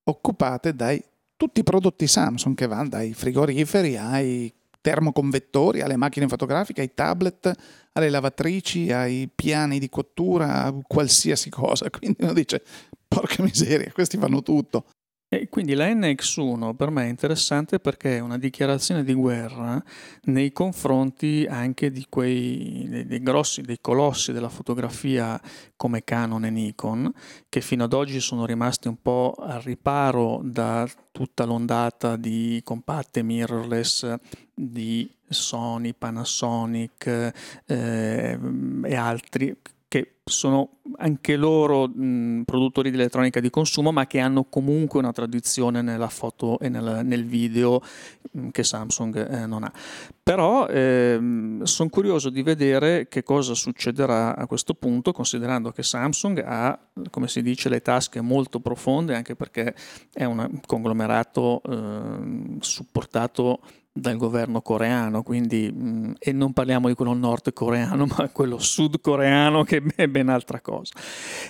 occupate dai tutti i prodotti Samsung che vanno dai frigoriferi ai termoconvettori, alle macchine fotografiche, ai tablet, alle lavatrici, ai piani di cottura, a qualsiasi cosa. Quindi uno dice, porca miseria, questi fanno tutto. E quindi la NX1 per me è interessante perché è una dichiarazione di guerra nei confronti anche di quei dei, dei grossi, dei colossi della fotografia come Canon e Nikon, che fino ad oggi sono rimasti un po' al riparo da tutta l'ondata di compatte mirrorless di Sony, Panasonic eh, e altri che sono anche loro mh, produttori di elettronica di consumo, ma che hanno comunque una tradizione nella foto e nel, nel video mh, che Samsung eh, non ha. Però ehm, sono curioso di vedere che cosa succederà a questo punto, considerando che Samsung ha, come si dice, le tasche molto profonde, anche perché è un conglomerato eh, supportato dal governo coreano, quindi, mh, e non parliamo di quello nordcoreano, ma quello sudcoreano che è ben altra cosa.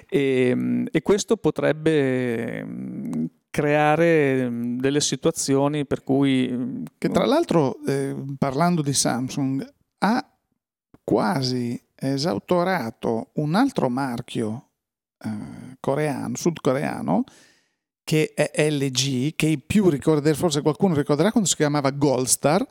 E, e questo potrebbe creare delle situazioni per cui... Che tra l'altro, eh, parlando di Samsung, ha quasi esautorato un altro marchio eh, coreano, sudcoreano, che è LG, che i più ricorderà, forse qualcuno ricorderà quando si chiamava Goldstar,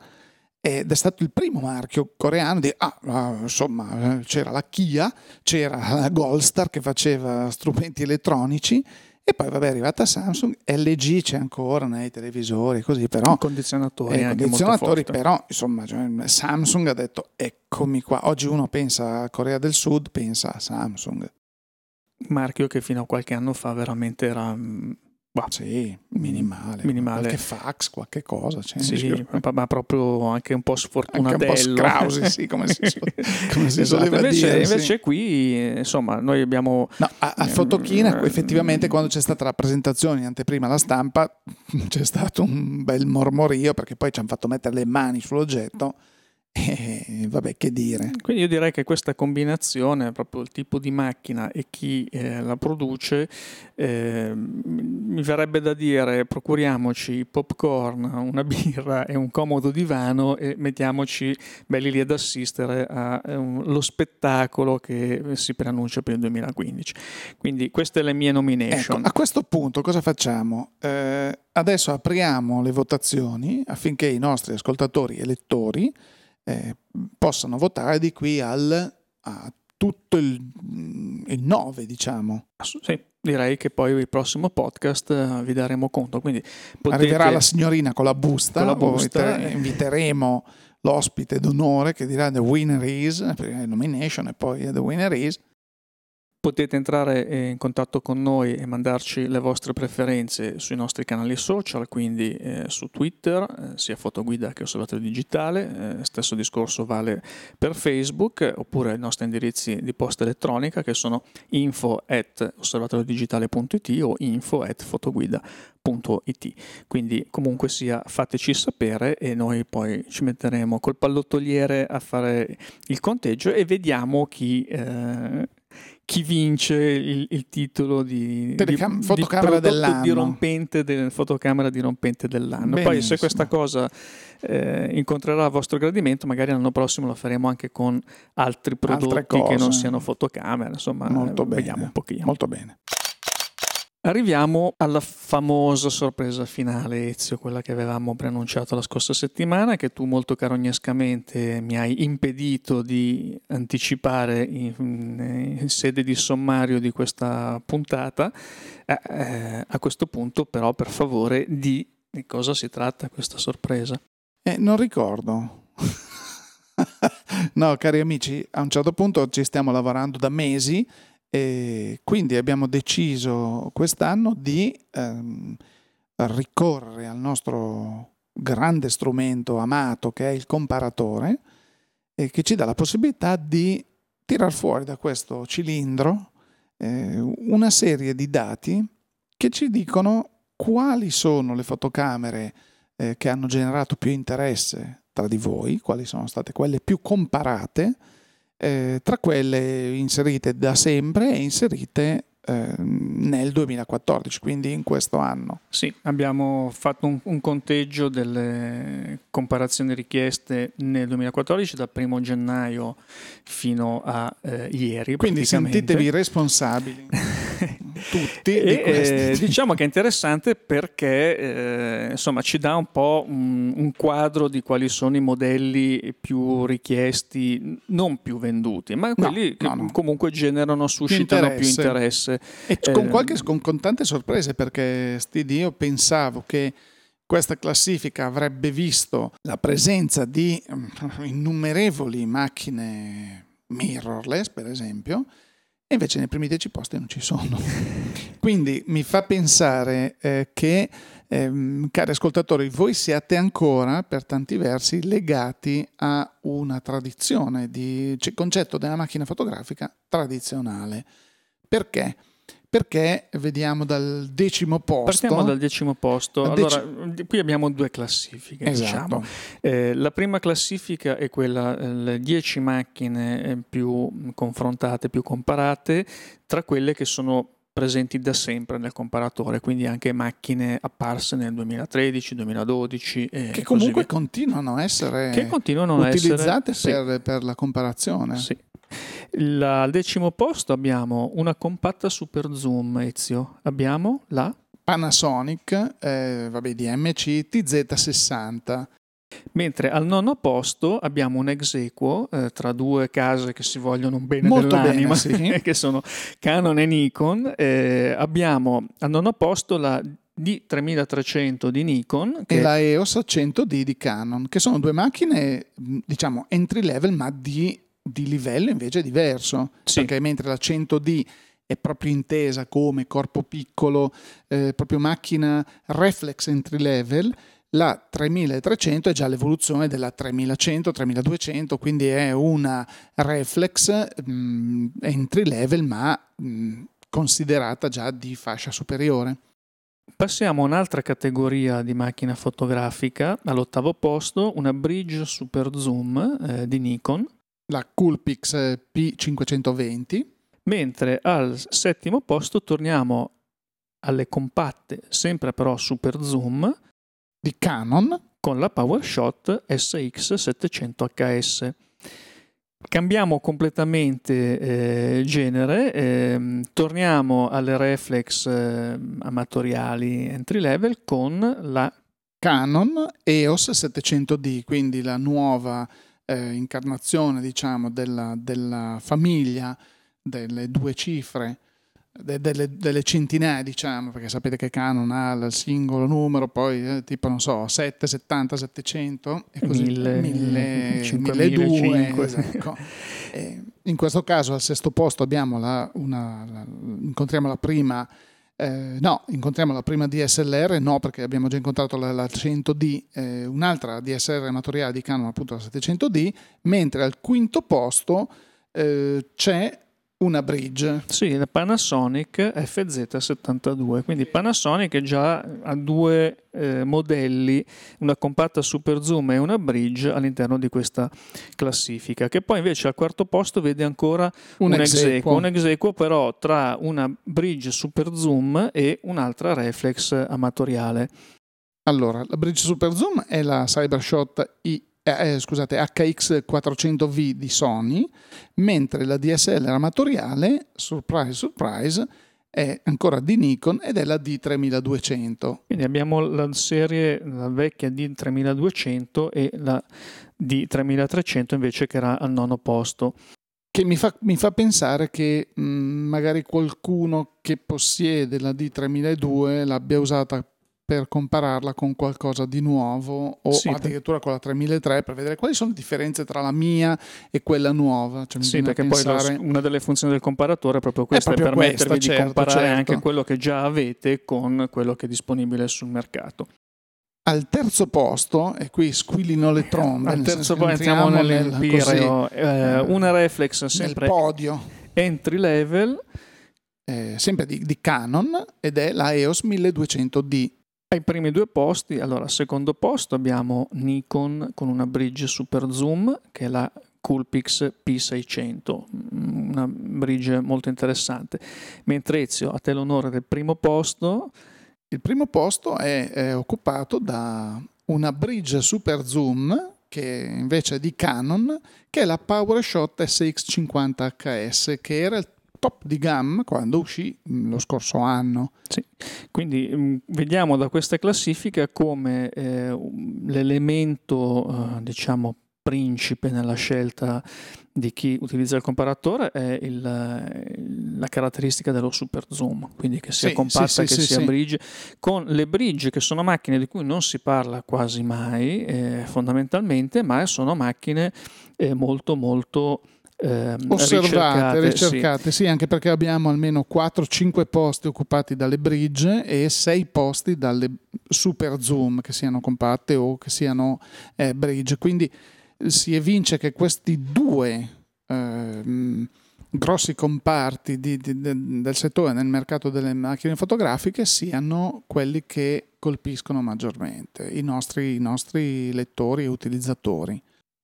ed è stato il primo marchio coreano di, ah, ah insomma, c'era la Kia, c'era la Goldstar che faceva strumenti elettronici, e poi vabbè è arrivata Samsung, LG c'è ancora nei televisori, così però... Condizionatori, eh, condizionatori però insomma cioè, Samsung ha detto eccomi qua, oggi uno pensa a Corea del Sud, pensa a Samsung. Marchio che fino a qualche anno fa veramente era mm, Bah, sì, minimale. minimale. Qualche fax, qualche cosa. Cioè, sì, ma, proprio anche un po' sfortunatello. Anche un po' scrausi, sì, come si, come si esatto. invece, dire. Invece sì. qui, insomma, noi abbiamo... No, a, a Fotochina, effettivamente, quando c'è stata la presentazione anteprima alla stampa, c'è stato un bel mormorio, perché poi ci hanno fatto mettere le mani sull'oggetto e vabbè, che dire. Quindi io direi che questa combinazione, proprio il tipo di macchina e chi eh, la produce, eh, mi verrebbe da dire procuriamoci popcorn, una birra e un comodo divano e mettiamoci belli lì ad assistere allo eh, spettacolo che si preannuncia per il 2015. Quindi queste le mie nomination. Ecco, a questo punto cosa facciamo? Eh, adesso apriamo le votazioni affinché i nostri ascoltatori e lettori eh, possano votare di qui al, a tutto il, il 9, diciamo. Sì, direi che poi il prossimo podcast eh, vi daremo conto. Quindi potete... Arriverà la signorina con la busta, con la busta e... inviteremo l'ospite d'onore che dirà The winner is, nomination e poi The winner is Potete entrare in contatto con noi e mandarci le vostre preferenze sui nostri canali social, quindi eh, su Twitter, eh, sia Fotoguida che Osservatorio Digitale, eh, stesso discorso vale per Facebook, oppure i nostri indirizzi di posta elettronica che sono info at osservatoriodigitale.it o info at fotoguida.it. Quindi comunque sia fateci sapere e noi poi ci metteremo col pallottoliere a fare il conteggio e vediamo chi eh, chi vince il, il titolo di, Telecam- di fotocamera di dell'anno dirompente del, fotocamera dirompente dell'anno. Benissimo. Poi se questa cosa eh, incontrerà il vostro gradimento, magari l'anno prossimo lo faremo anche con altri prodotti che non siano fotocamera, insomma, Molto vediamo bene. un pochino. Molto bene. Arriviamo alla famosa sorpresa finale, Ezio, quella che avevamo preannunciato la scorsa settimana, che tu molto carognescamente mi hai impedito di anticipare in, in sede di sommario di questa puntata. Eh, eh, a questo punto, però, per favore, di, di cosa si tratta questa sorpresa? Eh, non ricordo. no, cari amici, a un certo punto ci stiamo lavorando da mesi e quindi abbiamo deciso quest'anno di ehm, ricorrere al nostro grande strumento amato che è il comparatore e che ci dà la possibilità di tirar fuori da questo cilindro eh, una serie di dati che ci dicono quali sono le fotocamere eh, che hanno generato più interesse tra di voi, quali sono state quelle più comparate, eh, tra quelle inserite da sempre e inserite Ehm, nel 2014, quindi in questo anno. Sì, abbiamo fatto un, un, conteggio delle comparazioni richieste nel 2014 dal 1 gennaio fino a eh, ieri. Quindi sentitevi responsabili. tutti. E, eh, diciamo che è interessante perché eh, insomma, ci dà un po' un, un, quadro di quali sono i modelli più richiesti, non più venduti, ma quelli no, che no, no. comunque generano, suscitano interesse. più interesse. E eh, con, qualche, con, con tante sorprese perché stidi io pensavo che questa classifica avrebbe visto la presenza di mm, innumerevoli macchine mirrorless, per esempio, e invece nei primi dieci posti non ci sono. Quindi mi fa pensare eh, che, ehm, cari ascoltatori, voi siate ancora per tanti versi legati a una tradizione di cioè, concetto della macchina fotografica tradizionale. Perché? Perché vediamo dal decimo posto. Partiamo dal decimo posto. Allora, dec- qui abbiamo due classifiche. Esatto. Diciamo. Eh, la prima classifica è quella, eh, le 10 macchine eh, più confrontate, più comparate, tra quelle che sono presenti da sempre nel comparatore, quindi anche macchine apparse nel 2013, 2012 e che comunque continuano a essere continuano utilizzate essere, per, sì. per, la comparazione. Sì. La, al decimo posto abbiamo una compatta super zoom, Ezio. Abbiamo la Panasonic, eh, vabbè, DMC TZ60. Mentre al nono posto abbiamo un ex equo eh, tra due case che si vogliono bene Molto dell'anima, bene, sì. che sono Canon e Nikon. Eh, abbiamo al nono posto la D3300 di Nikon e la EOS 100D di Canon, che sono due macchine, diciamo, entry level, ma di di livello invece diverso, sì. perché mentre la 100D è proprio intesa come corpo piccolo, eh, proprio macchina reflex entry level, la 3300 è già l'evoluzione della 3100, 3200, quindi è una reflex mh, mm, entry level ma mh, mm, considerata già di fascia superiore. Passiamo a un'altra categoria di macchina fotografica, all'ottavo posto, una bridge super zoom eh, di Nikon la Coolpix P520. Mentre al settimo posto torniamo alle compatte, sempre però super zoom, di Canon con la PowerShot SX700HS. Cambiamo completamente eh, genere, eh, torniamo alle reflex eh, amatoriali entry level con la Canon EOS 700D, quindi la nuova eh, incarnazione diciamo, della, della, famiglia delle due cifre, de, delle, delle, centinaia diciamo, perché sapete che Canon ha il singolo numero, poi eh, tipo non so, 7, 70, 700 e così 1000, 1200. Ecco. in questo caso al sesto posto abbiamo la, una, la, incontriamo la prima eh, no, incontriamo la prima DSLR, no perché abbiamo già incontrato la, la 100D, eh, un'altra DSLR amatoriale di Canon appunto la 700D, mentre al quinto posto eh, c'è una bridge. Sì, la Panasonic FZ72, quindi Panasonic già ha due eh, modelli, una compatta super zoom e una bridge all'interno di questa classifica, che poi invece al quarto posto vede ancora un, un exequo, un exequo però tra una bridge super zoom e un'altra reflex amatoriale. Allora, la bridge super zoom è la Cybershot I eh, eh scusate, HX400V di Sony, mentre la DSLR amatoriale, surprise surprise, è ancora di Nikon ed è la D3200. Quindi abbiamo la serie, la vecchia D3200 e la D3300 invece che era al nono posto. Che mi fa, mi fa pensare che mh, magari qualcuno che possiede la D3002 l'abbia usata per compararla con qualcosa di nuovo o sì, addirittura con la 3003 per vedere quali sono le differenze tra la mia e quella nuova. Cioè, sì, perché pensare... poi una delle funzioni del comparatore è proprio questa, è, proprio permettervi questa, di certo, comparare certo. anche quello che già avete con quello che è disponibile sul mercato. Al terzo posto, e qui squillino le trombe. Al terzo posto entriamo, nell'Empireo. Nel, eh, una reflex sempre nel podio. entry level. Eh, sempre di, di, Canon ed è la EOS 1200D. Ai primi due posti, allora al secondo posto abbiamo Nikon con una bridge super zoom che è la Coolpix P600, una bridge molto interessante. Mentre Ezio, a te l'onore del primo posto il primo posto è, è occupato da una bridge super zoom che invece è di Canon, che è la PowerShot SX50HS, che era il top di gamma quando uscì mm, lo scorso anno. Sì. Quindi mm, vediamo da questa classifica come eh, l'elemento, eh, diciamo, principe nella scelta di chi utilizza il comparatore è il, la caratteristica dello super zoom, quindi che sia sì, compatta, sì, che sì, sia bridge, con le bridge che sono macchine di cui non si parla quasi mai eh, fondamentalmente, ma sono macchine eh, molto molto eh, osservate, ricercate, ricercate sì. sì. anche perché abbiamo almeno 4-5 posti occupati dalle bridge e 6 posti dalle super zoom, che siano compatte o che siano eh, bridge, quindi si evince che questi due eh, grossi comparti di, di, de, del settore nel mercato delle macchine fotografiche siano quelli che colpiscono maggiormente i nostri, i nostri lettori e utilizzatori.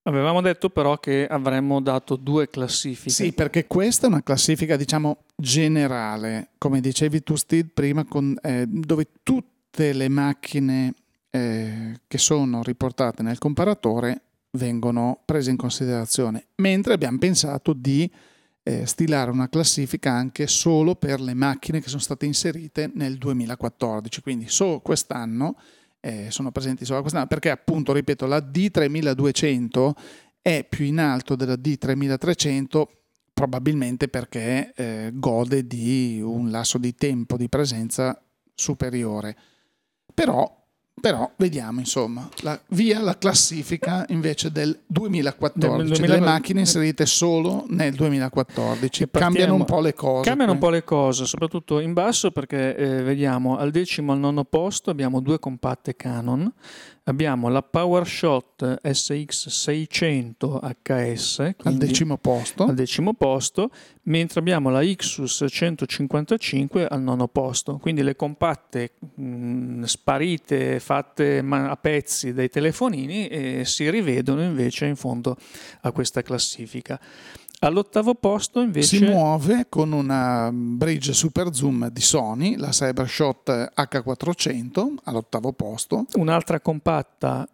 Avevamo detto però che avremmo dato due classifiche. Sì, perché questa è una classifica, diciamo, generale, come dicevi tu Steve prima, con, eh, dove tutte le macchine eh, che sono riportate nel comparatore vengono prese in considerazione, mentre abbiamo pensato di eh, stilare una classifica anche solo per le macchine che sono state inserite nel 2014, quindi solo quest'anno eh, sono presenti solo quest'anno, perché appunto, ripeto, la D3200 è più in alto della D3300 probabilmente perché eh, gode di un lasso di tempo di presenza superiore. Però però vediamo, insomma, la, via la classifica invece del 2014, del 2000... delle macchine inserite solo nel 2014. Cambiano un po' le cose. Cambiano un po' le cose, soprattutto in basso perché eh, vediamo al decimo al nono posto abbiamo due compatte Canon, abbiamo la PowerShot SX600 HS al decimo posto. Al decimo posto, mentre abbiamo la Ixus 155 al nono posto. Quindi le compatte mh, sparite, fatte a pezzi dai telefonini eh, si rivedono invece in fondo a questa classifica. All'ottavo posto invece... Si muove con una bridge super zoom di Sony, la Cybershot H400 all'ottavo posto. Un'altra compatta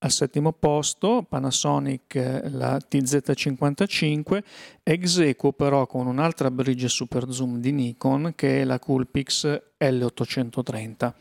al settimo posto, Panasonic la TZ55, ex equo però con un'altra bridge super zoom di Nikon che è la Coolpix L830.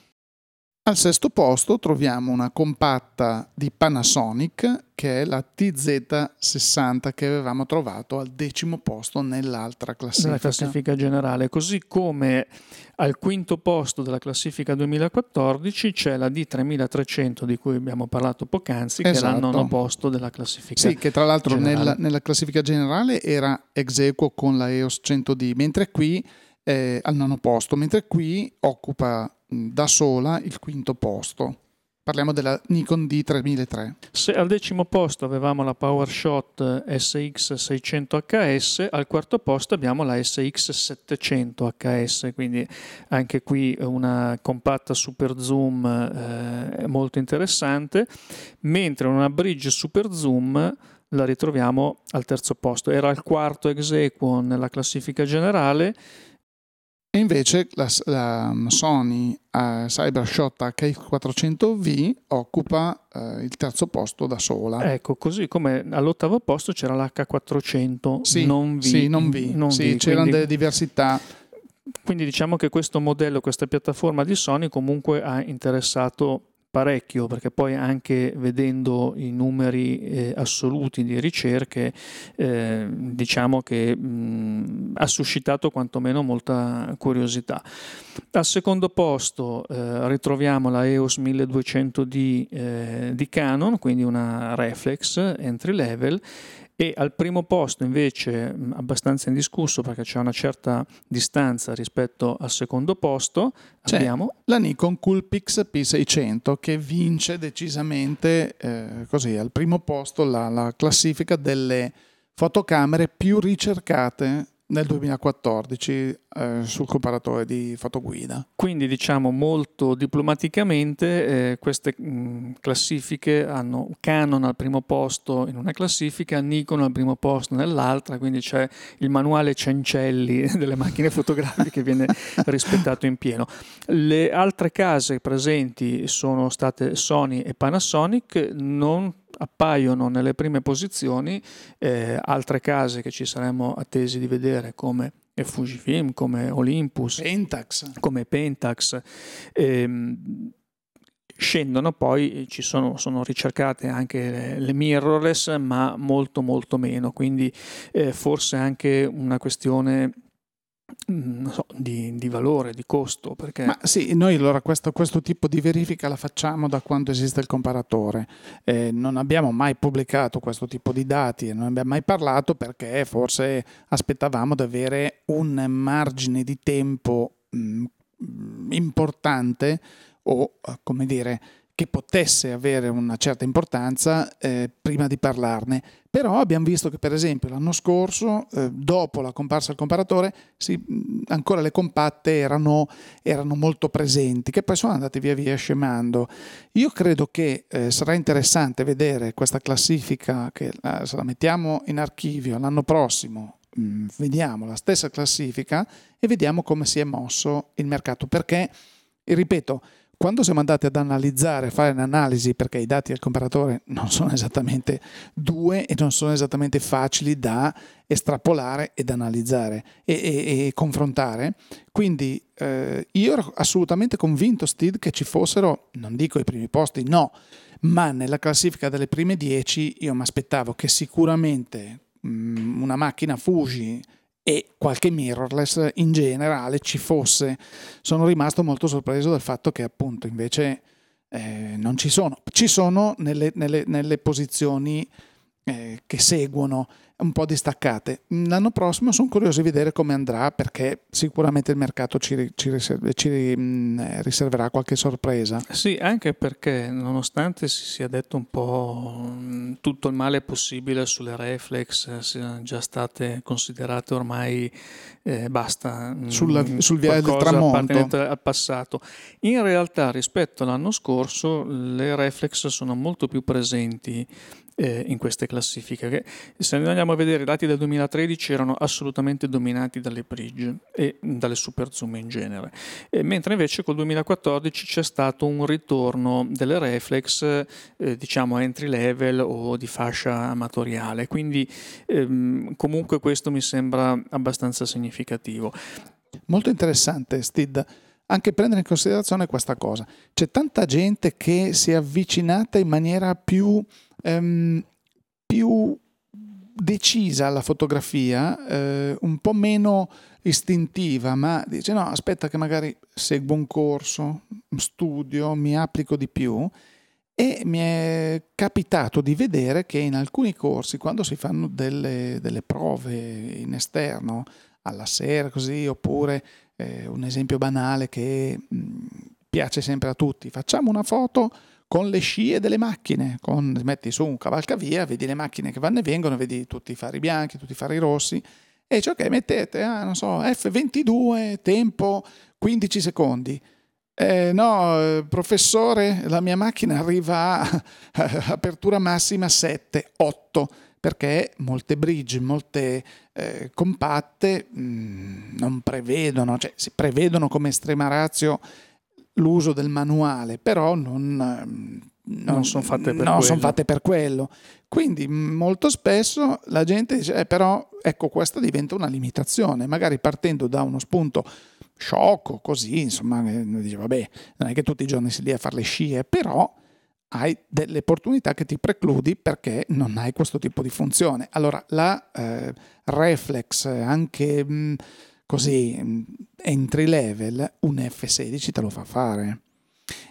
Al sesto posto troviamo una compatta di Panasonic che è la TZ60 che avevamo trovato al decimo posto nell'altra classifica. Nella classifica generale, così come al quinto posto della classifica 2014 c'è la D3300 di cui abbiamo parlato poc'anzi, esatto. che è al esatto. nono posto della classifica. Sì, che tra l'altro nella, nella, classifica generale era ex equo con la EOS 100D, mentre qui eh, al nono posto, mentre qui occupa da sola il quinto posto. Parliamo della Nikon D3003. Se al decimo posto avevamo la PowerShot SX600HS, al quarto posto abbiamo la SX700HS, quindi anche qui una compatta super zoom eh, molto interessante, mentre una bridge super zoom la ritroviamo al terzo posto. Era il quarto ex nella classifica generale e invece la, la Sony uh, CyberShot H400V occupa uh, il terzo posto da sola. Ecco, così come all'ottavo posto c'era l'H400 sì, non V. Sì, non V. Non sì, v c'erano quindi... delle diversità. Quindi diciamo che questo modello, questa piattaforma di Sony comunque ha interessato parecchio perché poi anche vedendo i numeri eh, assoluti di ricerche eh, diciamo che mh, ha suscitato quantomeno molta curiosità. Al secondo posto eh, ritroviamo la EOS 1200D eh, di Canon, quindi una reflex entry level E al primo posto invece abbastanza indiscusso perché c'è una certa distanza rispetto al secondo posto c'è abbiamo la Nikon Coolpix P600 che vince decisamente eh, così al primo posto la, la classifica delle fotocamere più ricercate nel 2014 eh, sul comparatore di fotoguida. Quindi diciamo molto diplomaticamente eh, queste mh, mm, classifiche hanno Canon al primo posto in una classifica, Nikon al primo posto nell'altra, quindi c'è il manuale Cencelli delle macchine fotografiche che viene rispettato in pieno. Le altre case presenti sono state Sony e Panasonic, non appaiono nelle prime posizioni eh, altre case che ci saremmo attesi di vedere come Fujifilm, come Olympus, Pentax. come Pentax. Ehm, scendono poi ci sono, sono ricercate anche le, le, mirrorless ma molto molto meno quindi eh, forse anche una questione so, di, di, valore, di costo. Perché... Ma sì, noi allora questo, questo, tipo di verifica la facciamo da quando esiste il comparatore. Eh, non abbiamo mai pubblicato questo tipo di dati e non abbiamo mai parlato perché forse aspettavamo di avere un margine di tempo mh, mm, importante o, come dire, che potesse avere una certa importanza eh, prima di parlarne. Però abbiamo visto che per esempio l'anno scorso, eh, dopo la comparsa del comparatore, si, ancora le compatte erano, erano, molto presenti, che poi sono andate via via scemando. Io credo che eh, sarà interessante vedere questa classifica, che eh, se la mettiamo in archivio l'anno prossimo, mh, vediamo la stessa classifica e vediamo come si è mosso il mercato. Perché, ripeto, quando siamo andati ad analizzare, fare un'analisi, perché i dati del comparatore non sono esattamente due e non sono esattamente facili da estrapolare ed analizzare e, e, e confrontare, quindi eh, io ero assolutamente convinto, Steve, che ci fossero, non dico i primi posti, no, ma nella classifica delle prime 10 io mi aspettavo che sicuramente mh, mm, una macchina Fuji e qualche mirrorless in generale ci fosse. Sono rimasto molto sorpreso dal fatto che appunto invece eh, non ci sono. Ci sono nelle, nelle, nelle posizioni eh, che seguono un po' distaccate. L'anno prossimo sono curioso di vedere come andrà perché sicuramente il mercato ci, ci, riserv- ci mm, riserverà qualche sorpresa. Sì, anche perché nonostante si sia detto un po' mm, tutto il male possibile sulle reflex, eh, siano già state considerate ormai eh, basta mm, Sulla, sul viaggio del tramonto al passato. In realtà rispetto all'anno scorso le reflex sono molto più presenti eh, in queste classifiche. Che, se noi andiamo a vedere i dati del 2013 erano assolutamente dominati dalle Bridge e dalle Super Zoom in genere, e mentre invece col 2014 c'è stato un ritorno delle reflex eh, diciamo entry level o di fascia amatoriale, quindi ehm, comunque questo mi sembra abbastanza significativo. Molto interessante Stid anche prendere in considerazione questa cosa. C'è tanta gente che si è avvicinata in maniera più ehm, più decisa alla fotografia, eh, un po' meno istintiva, ma dice no, aspetta che magari seguo un corso, studio, mi applico di più. E mi è capitato di vedere che in alcuni corsi, quando si fanno delle, delle prove in esterno, alla sera così, oppure eh, un esempio banale che mh, piace sempre a tutti, facciamo una foto con le scie delle macchine, con, metti su un cavalcavia, vedi le macchine che vanno e vengono, vedi tutti i fari bianchi, tutti i fari rossi, e dici ok, mettete, ah, non so, F22, tempo 15 secondi. Eh, no, professore, la mia macchina arriva a apertura massima 7, 8, perché molte bridge, molte eh, compatte mh, mm, non prevedono, cioè si prevedono come estrema razio l'uso del manuale, però non, ehm, non, sono fatte, son fatte, per quello. Quindi molto spesso la gente dice, eh, però ecco questa diventa una limitazione, magari partendo da uno spunto sciocco, così, insomma, dice, vabbè, non è che tutti i giorni si lì a fare le scie, però hai delle opportunità che ti precludi perché non hai questo tipo di funzione. Allora la eh, reflex, anche... Mh, così entry level un F16 te lo fa fare.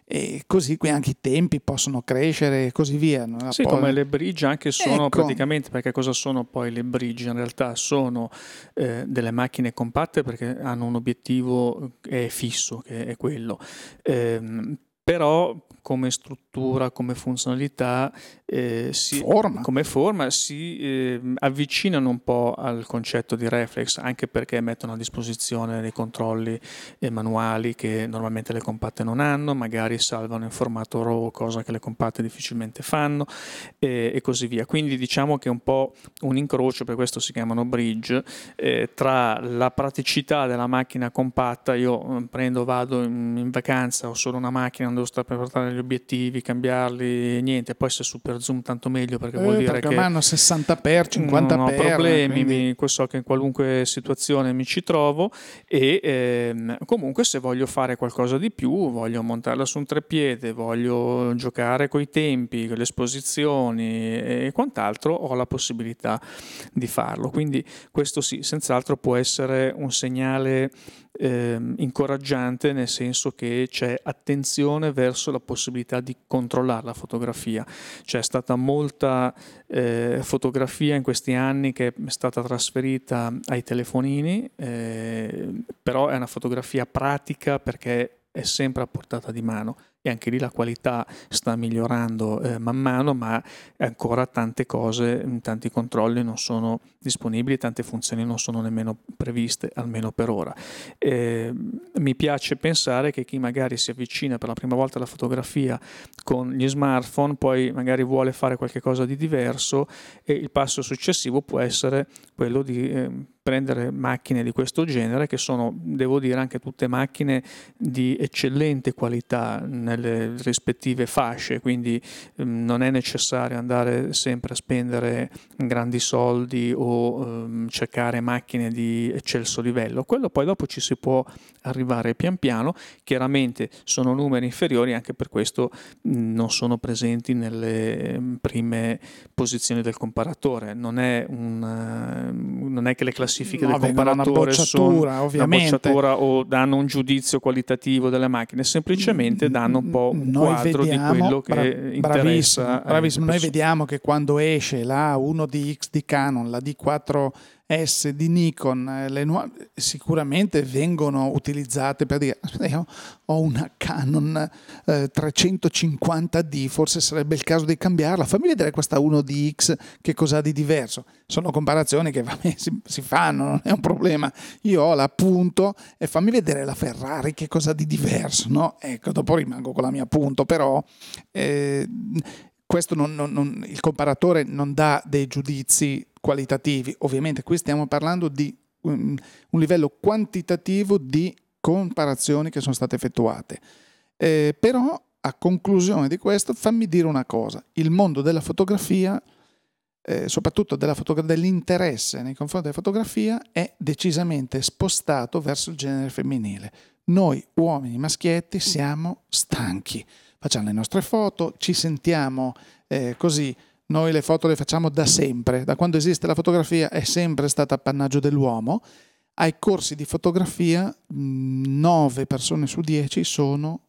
e così qui anche i tempi possono crescere e così via. Sì, poi... come le bridge anche sono ecco. praticamente, perché cosa sono poi le bridge? In realtà sono eh, delle macchine compatte perché hanno un obiettivo che è fisso, che è quello. Eh, però come struttura, come funzionalità, eh, si, forma. come forma si eh, avvicinano un po' al concetto di reflex, anche perché mettono a disposizione dei controlli eh, manuali che normalmente le compatte non hanno, magari salvano in formato RAW, cosa che le compatte difficilmente fanno, e così via. Quindi diciamo che è un po' un incrocio, per questo si chiamano bridge, eh, tra la praticità della macchina compatta, io eh, prendo, vado in, in vacanza, ho solo una macchina, devo stare per portare gli obiettivi, cambiarli, niente. Poi se super zoom tanto meglio perché eh, vuol dire perché che... hanno 60 per 50 non ho per, problemi, quindi... mi, so che in qualunque situazione mi ci trovo e ehm, comunque se voglio fare qualcosa di più, voglio montarla su un treppiede, voglio giocare coi tempi, con le esposizioni e quant'altro, ho la possibilità di farlo. Quindi questo sì, senz'altro può essere un segnale eh, incoraggiante nel senso che c'è attenzione verso la possibilità di controllare la fotografia. C'è stata molta eh, fotografia in questi anni che è stata trasferita ai telefonini, eh, però è una fotografia pratica perché è sempre a portata di mano e anche lì la qualità sta migliorando eh, man mano, ma ancora tante cose, tanti controlli non sono disponibili, tante funzioni non sono nemmeno previste, almeno per ora. Eh, mi piace pensare che chi magari si avvicina per la prima volta alla fotografia con gli smartphone, poi magari vuole fare qualcosa di diverso e il passo successivo può essere quello di eh, prendere macchine di questo genere che sono, devo dire, anche tutte macchine di eccellente qualità nelle rispettive fasce, quindi ehm, non è necessario andare sempre a spendere grandi soldi o ehm, cercare macchine di eccelso livello. Quello poi dopo ci si può arrivare pian piano, chiaramente sono numeri inferiori, anche per questo mh, non sono presenti nelle ehm, prime posizioni del comparatore, non è, un, uh, non è che le classifiche no, del comparatore sono una bocciatura o danno un giudizio qualitativo delle macchine, semplicemente mm, danno un po' un Noi quadro vediamo, di quello che bra- interessa. Bravissimo, bravissimo. Noi vediamo che quando esce la 1DX di Canon, la D4 S di Nikon, eh, le nu- sicuramente vengono utilizzate per dire io ho una Canon eh, 350D, forse sarebbe il caso di cambiarla, fammi vedere questa 1DX che cosa ha di diverso. Sono comparazioni che vabbè, si, si, fanno, non è un problema. Io ho l'appunto e fammi vedere la Ferrari che cosa di diverso, no? Ecco, dopo rimango con la mia appunto, però eh, questo non, non, non, il comparatore non dà dei giudizi qualitativi, ovviamente qui stiamo parlando di un, un livello quantitativo di comparazioni che sono state effettuate. Eh, però a conclusione di questo fammi dire una cosa, il mondo della fotografia, eh, soprattutto della fotogra- dell'interesse nei confronti della fotografia, è decisamente spostato verso il genere femminile. Noi uomini maschietti siamo stanchi, facciamo le nostre foto, ci sentiamo eh, così noi le foto le facciamo da sempre, da quando esiste la fotografia è sempre stata appannaggio dell'uomo. Ai corsi di fotografia 9 persone su 10 sono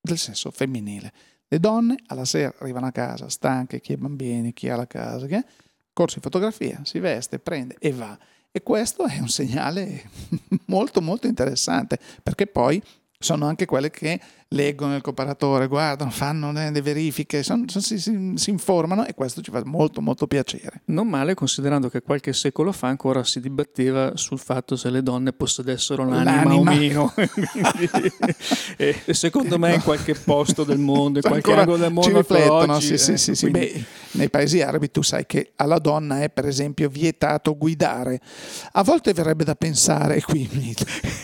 del sesso femminile. Le donne alla sera arrivano a casa stanche, chi ha bambini, chi ha la casa, che corso di fotografia, si veste, prende e va. E questo è un segnale molto molto interessante perché poi sono anche quelle che leggono il comparatore, guardano, fanno le verifiche, son, son, si, si, si, informano e questo ci fa molto molto piacere. Non male considerando che qualche secolo fa ancora si dibatteva sul fatto se le donne possedessero l'anima, l'anima. o meno. e, e, secondo me in qualche posto del mondo, in qualche angolo del mondo ci riflettono, oggi, sì, eh, sì, sì, quindi... Beh, nei paesi arabi tu sai che alla donna è per esempio vietato guidare. A volte verrebbe da pensare, qui,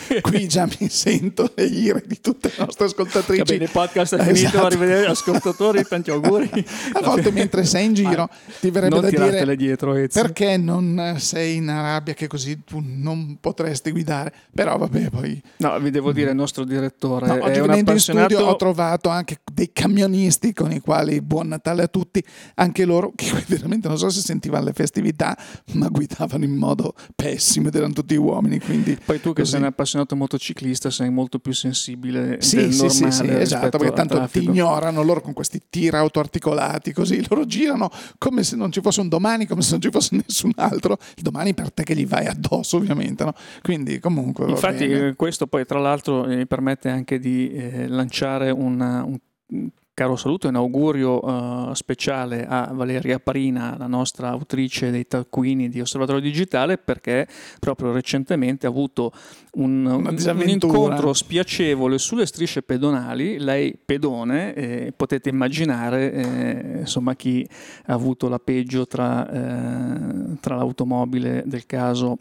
qui già mi sento le ire di tutte le nostre ascoltatrici ascoltatrici. Bene, il podcast è finito, esatto. arrivederci ascoltatori, tanti auguri. A volte mentre sei in giro ti verrebbe da dire dietro, perché non sei in Arabia che così tu non potresti guidare. Però vabbè, poi... No, vi devo dire, il nostro direttore no, è un appassionato... in studio ho trovato anche dei camionisti con i quali buon Natale a tutti, anche loro che veramente non so se sentivano le festività, ma guidavano in modo pessimo ed erano tutti uomini. Quindi poi tu che così. sei un appassionato appassionato motociclista sei molto più sensibile sì, del sì, normale sì, sì, esatto, perché tanto ti ignorano loro con questi tir autoarticolati, così loro girano come se non ci fosse un domani, come se non ci fosse nessun altro. Il domani per te che gli vai addosso, ovviamente, no? Quindi comunque Infatti questo poi tra l'altro mi permette anche di eh, lanciare una, un caro saluto e un augurio uh, speciale a Valeria Parina, la nostra autrice dei taccuini di Osservatorio Digitale, perché proprio recentemente ha avuto un, un incontro spiacevole sulle strisce pedonali. Lei pedone, eh, potete immaginare eh, insomma chi ha avuto la peggio tra, eh, tra l'automobile del caso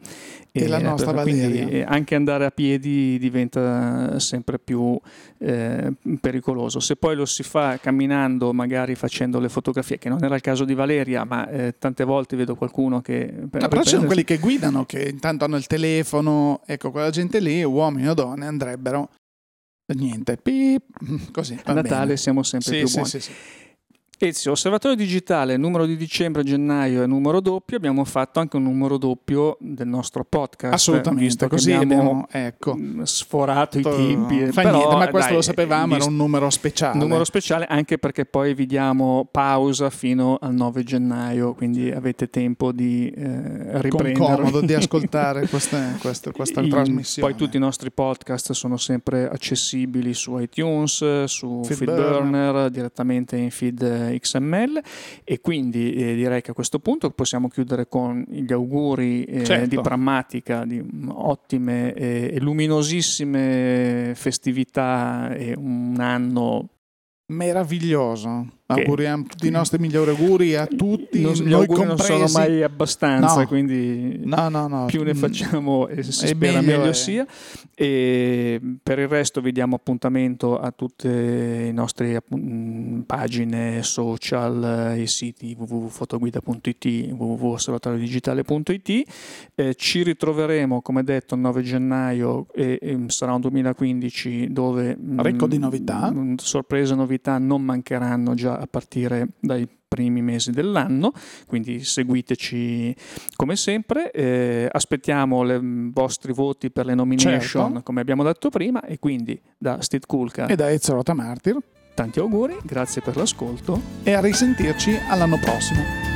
e, la nostra Valeria. Anche andare a piedi diventa sempre più eh, pericoloso. Se poi lo si fa camminando, magari facendo le fotografie, che non era il caso di Valeria, ma eh, tante volte vedo qualcuno che... Per no, però ci sono quelli che guidano, che intanto hanno il telefono, ecco, quella gente lì, uomini o donne, andrebbero... Niente, pip, così. A Natale bene. siamo sempre sì, più buoni. Sì, sì. Ezio, osservatorio digitale, numero di dicembre, gennaio e numero doppio, abbiamo fatto anche un numero doppio del nostro podcast. Assolutamente, così abbiamo, abbiamo ecco, mm, sforato to- i tempi. Fa però, niente, ma questo dai, lo sapevamo, era un numero speciale. Numero speciale anche perché poi vi diamo pausa fino al 9 gennaio, quindi avete tempo di eh, riprendere. Comodo di ascoltare queste, queste, questa I, trasmissione. Poi tutti i nostri podcast sono sempre accessibili su iTunes, su Feedburner, Feed direttamente in feed XML e quindi eh, direi che a questo punto possiamo chiudere con gli auguri eh, certo. di prammatica, di ottime e luminosissime festività e un anno meraviglioso. Auguriamo tutti i nostri migliori auguri a tutti. Non, gli auguri compresi. non sono mai abbastanza, no. quindi no, no, no. più ne Mm. facciamo e si spera meglio meglio sia. E per il resto vi diamo appuntamento a tutte le nostre mh, pagine social, eh, i siti www.fotoguida.it, www.osservatoriodigitale.it. Eh, ci ritroveremo, come detto, il 9 gennaio e, e sarà un 2015 dove Ricco di novità. mh, sorprese novità non mancheranno già a partire dai primi mesi dell'anno, quindi seguiteci come sempre, eh, aspettiamo i vostri voti per le nomination Certo. come abbiamo detto prima e quindi da Steve Kulka E da Ezio Rota Martir tanti auguri, grazie per l'ascolto e a risentirci all'anno prossimo.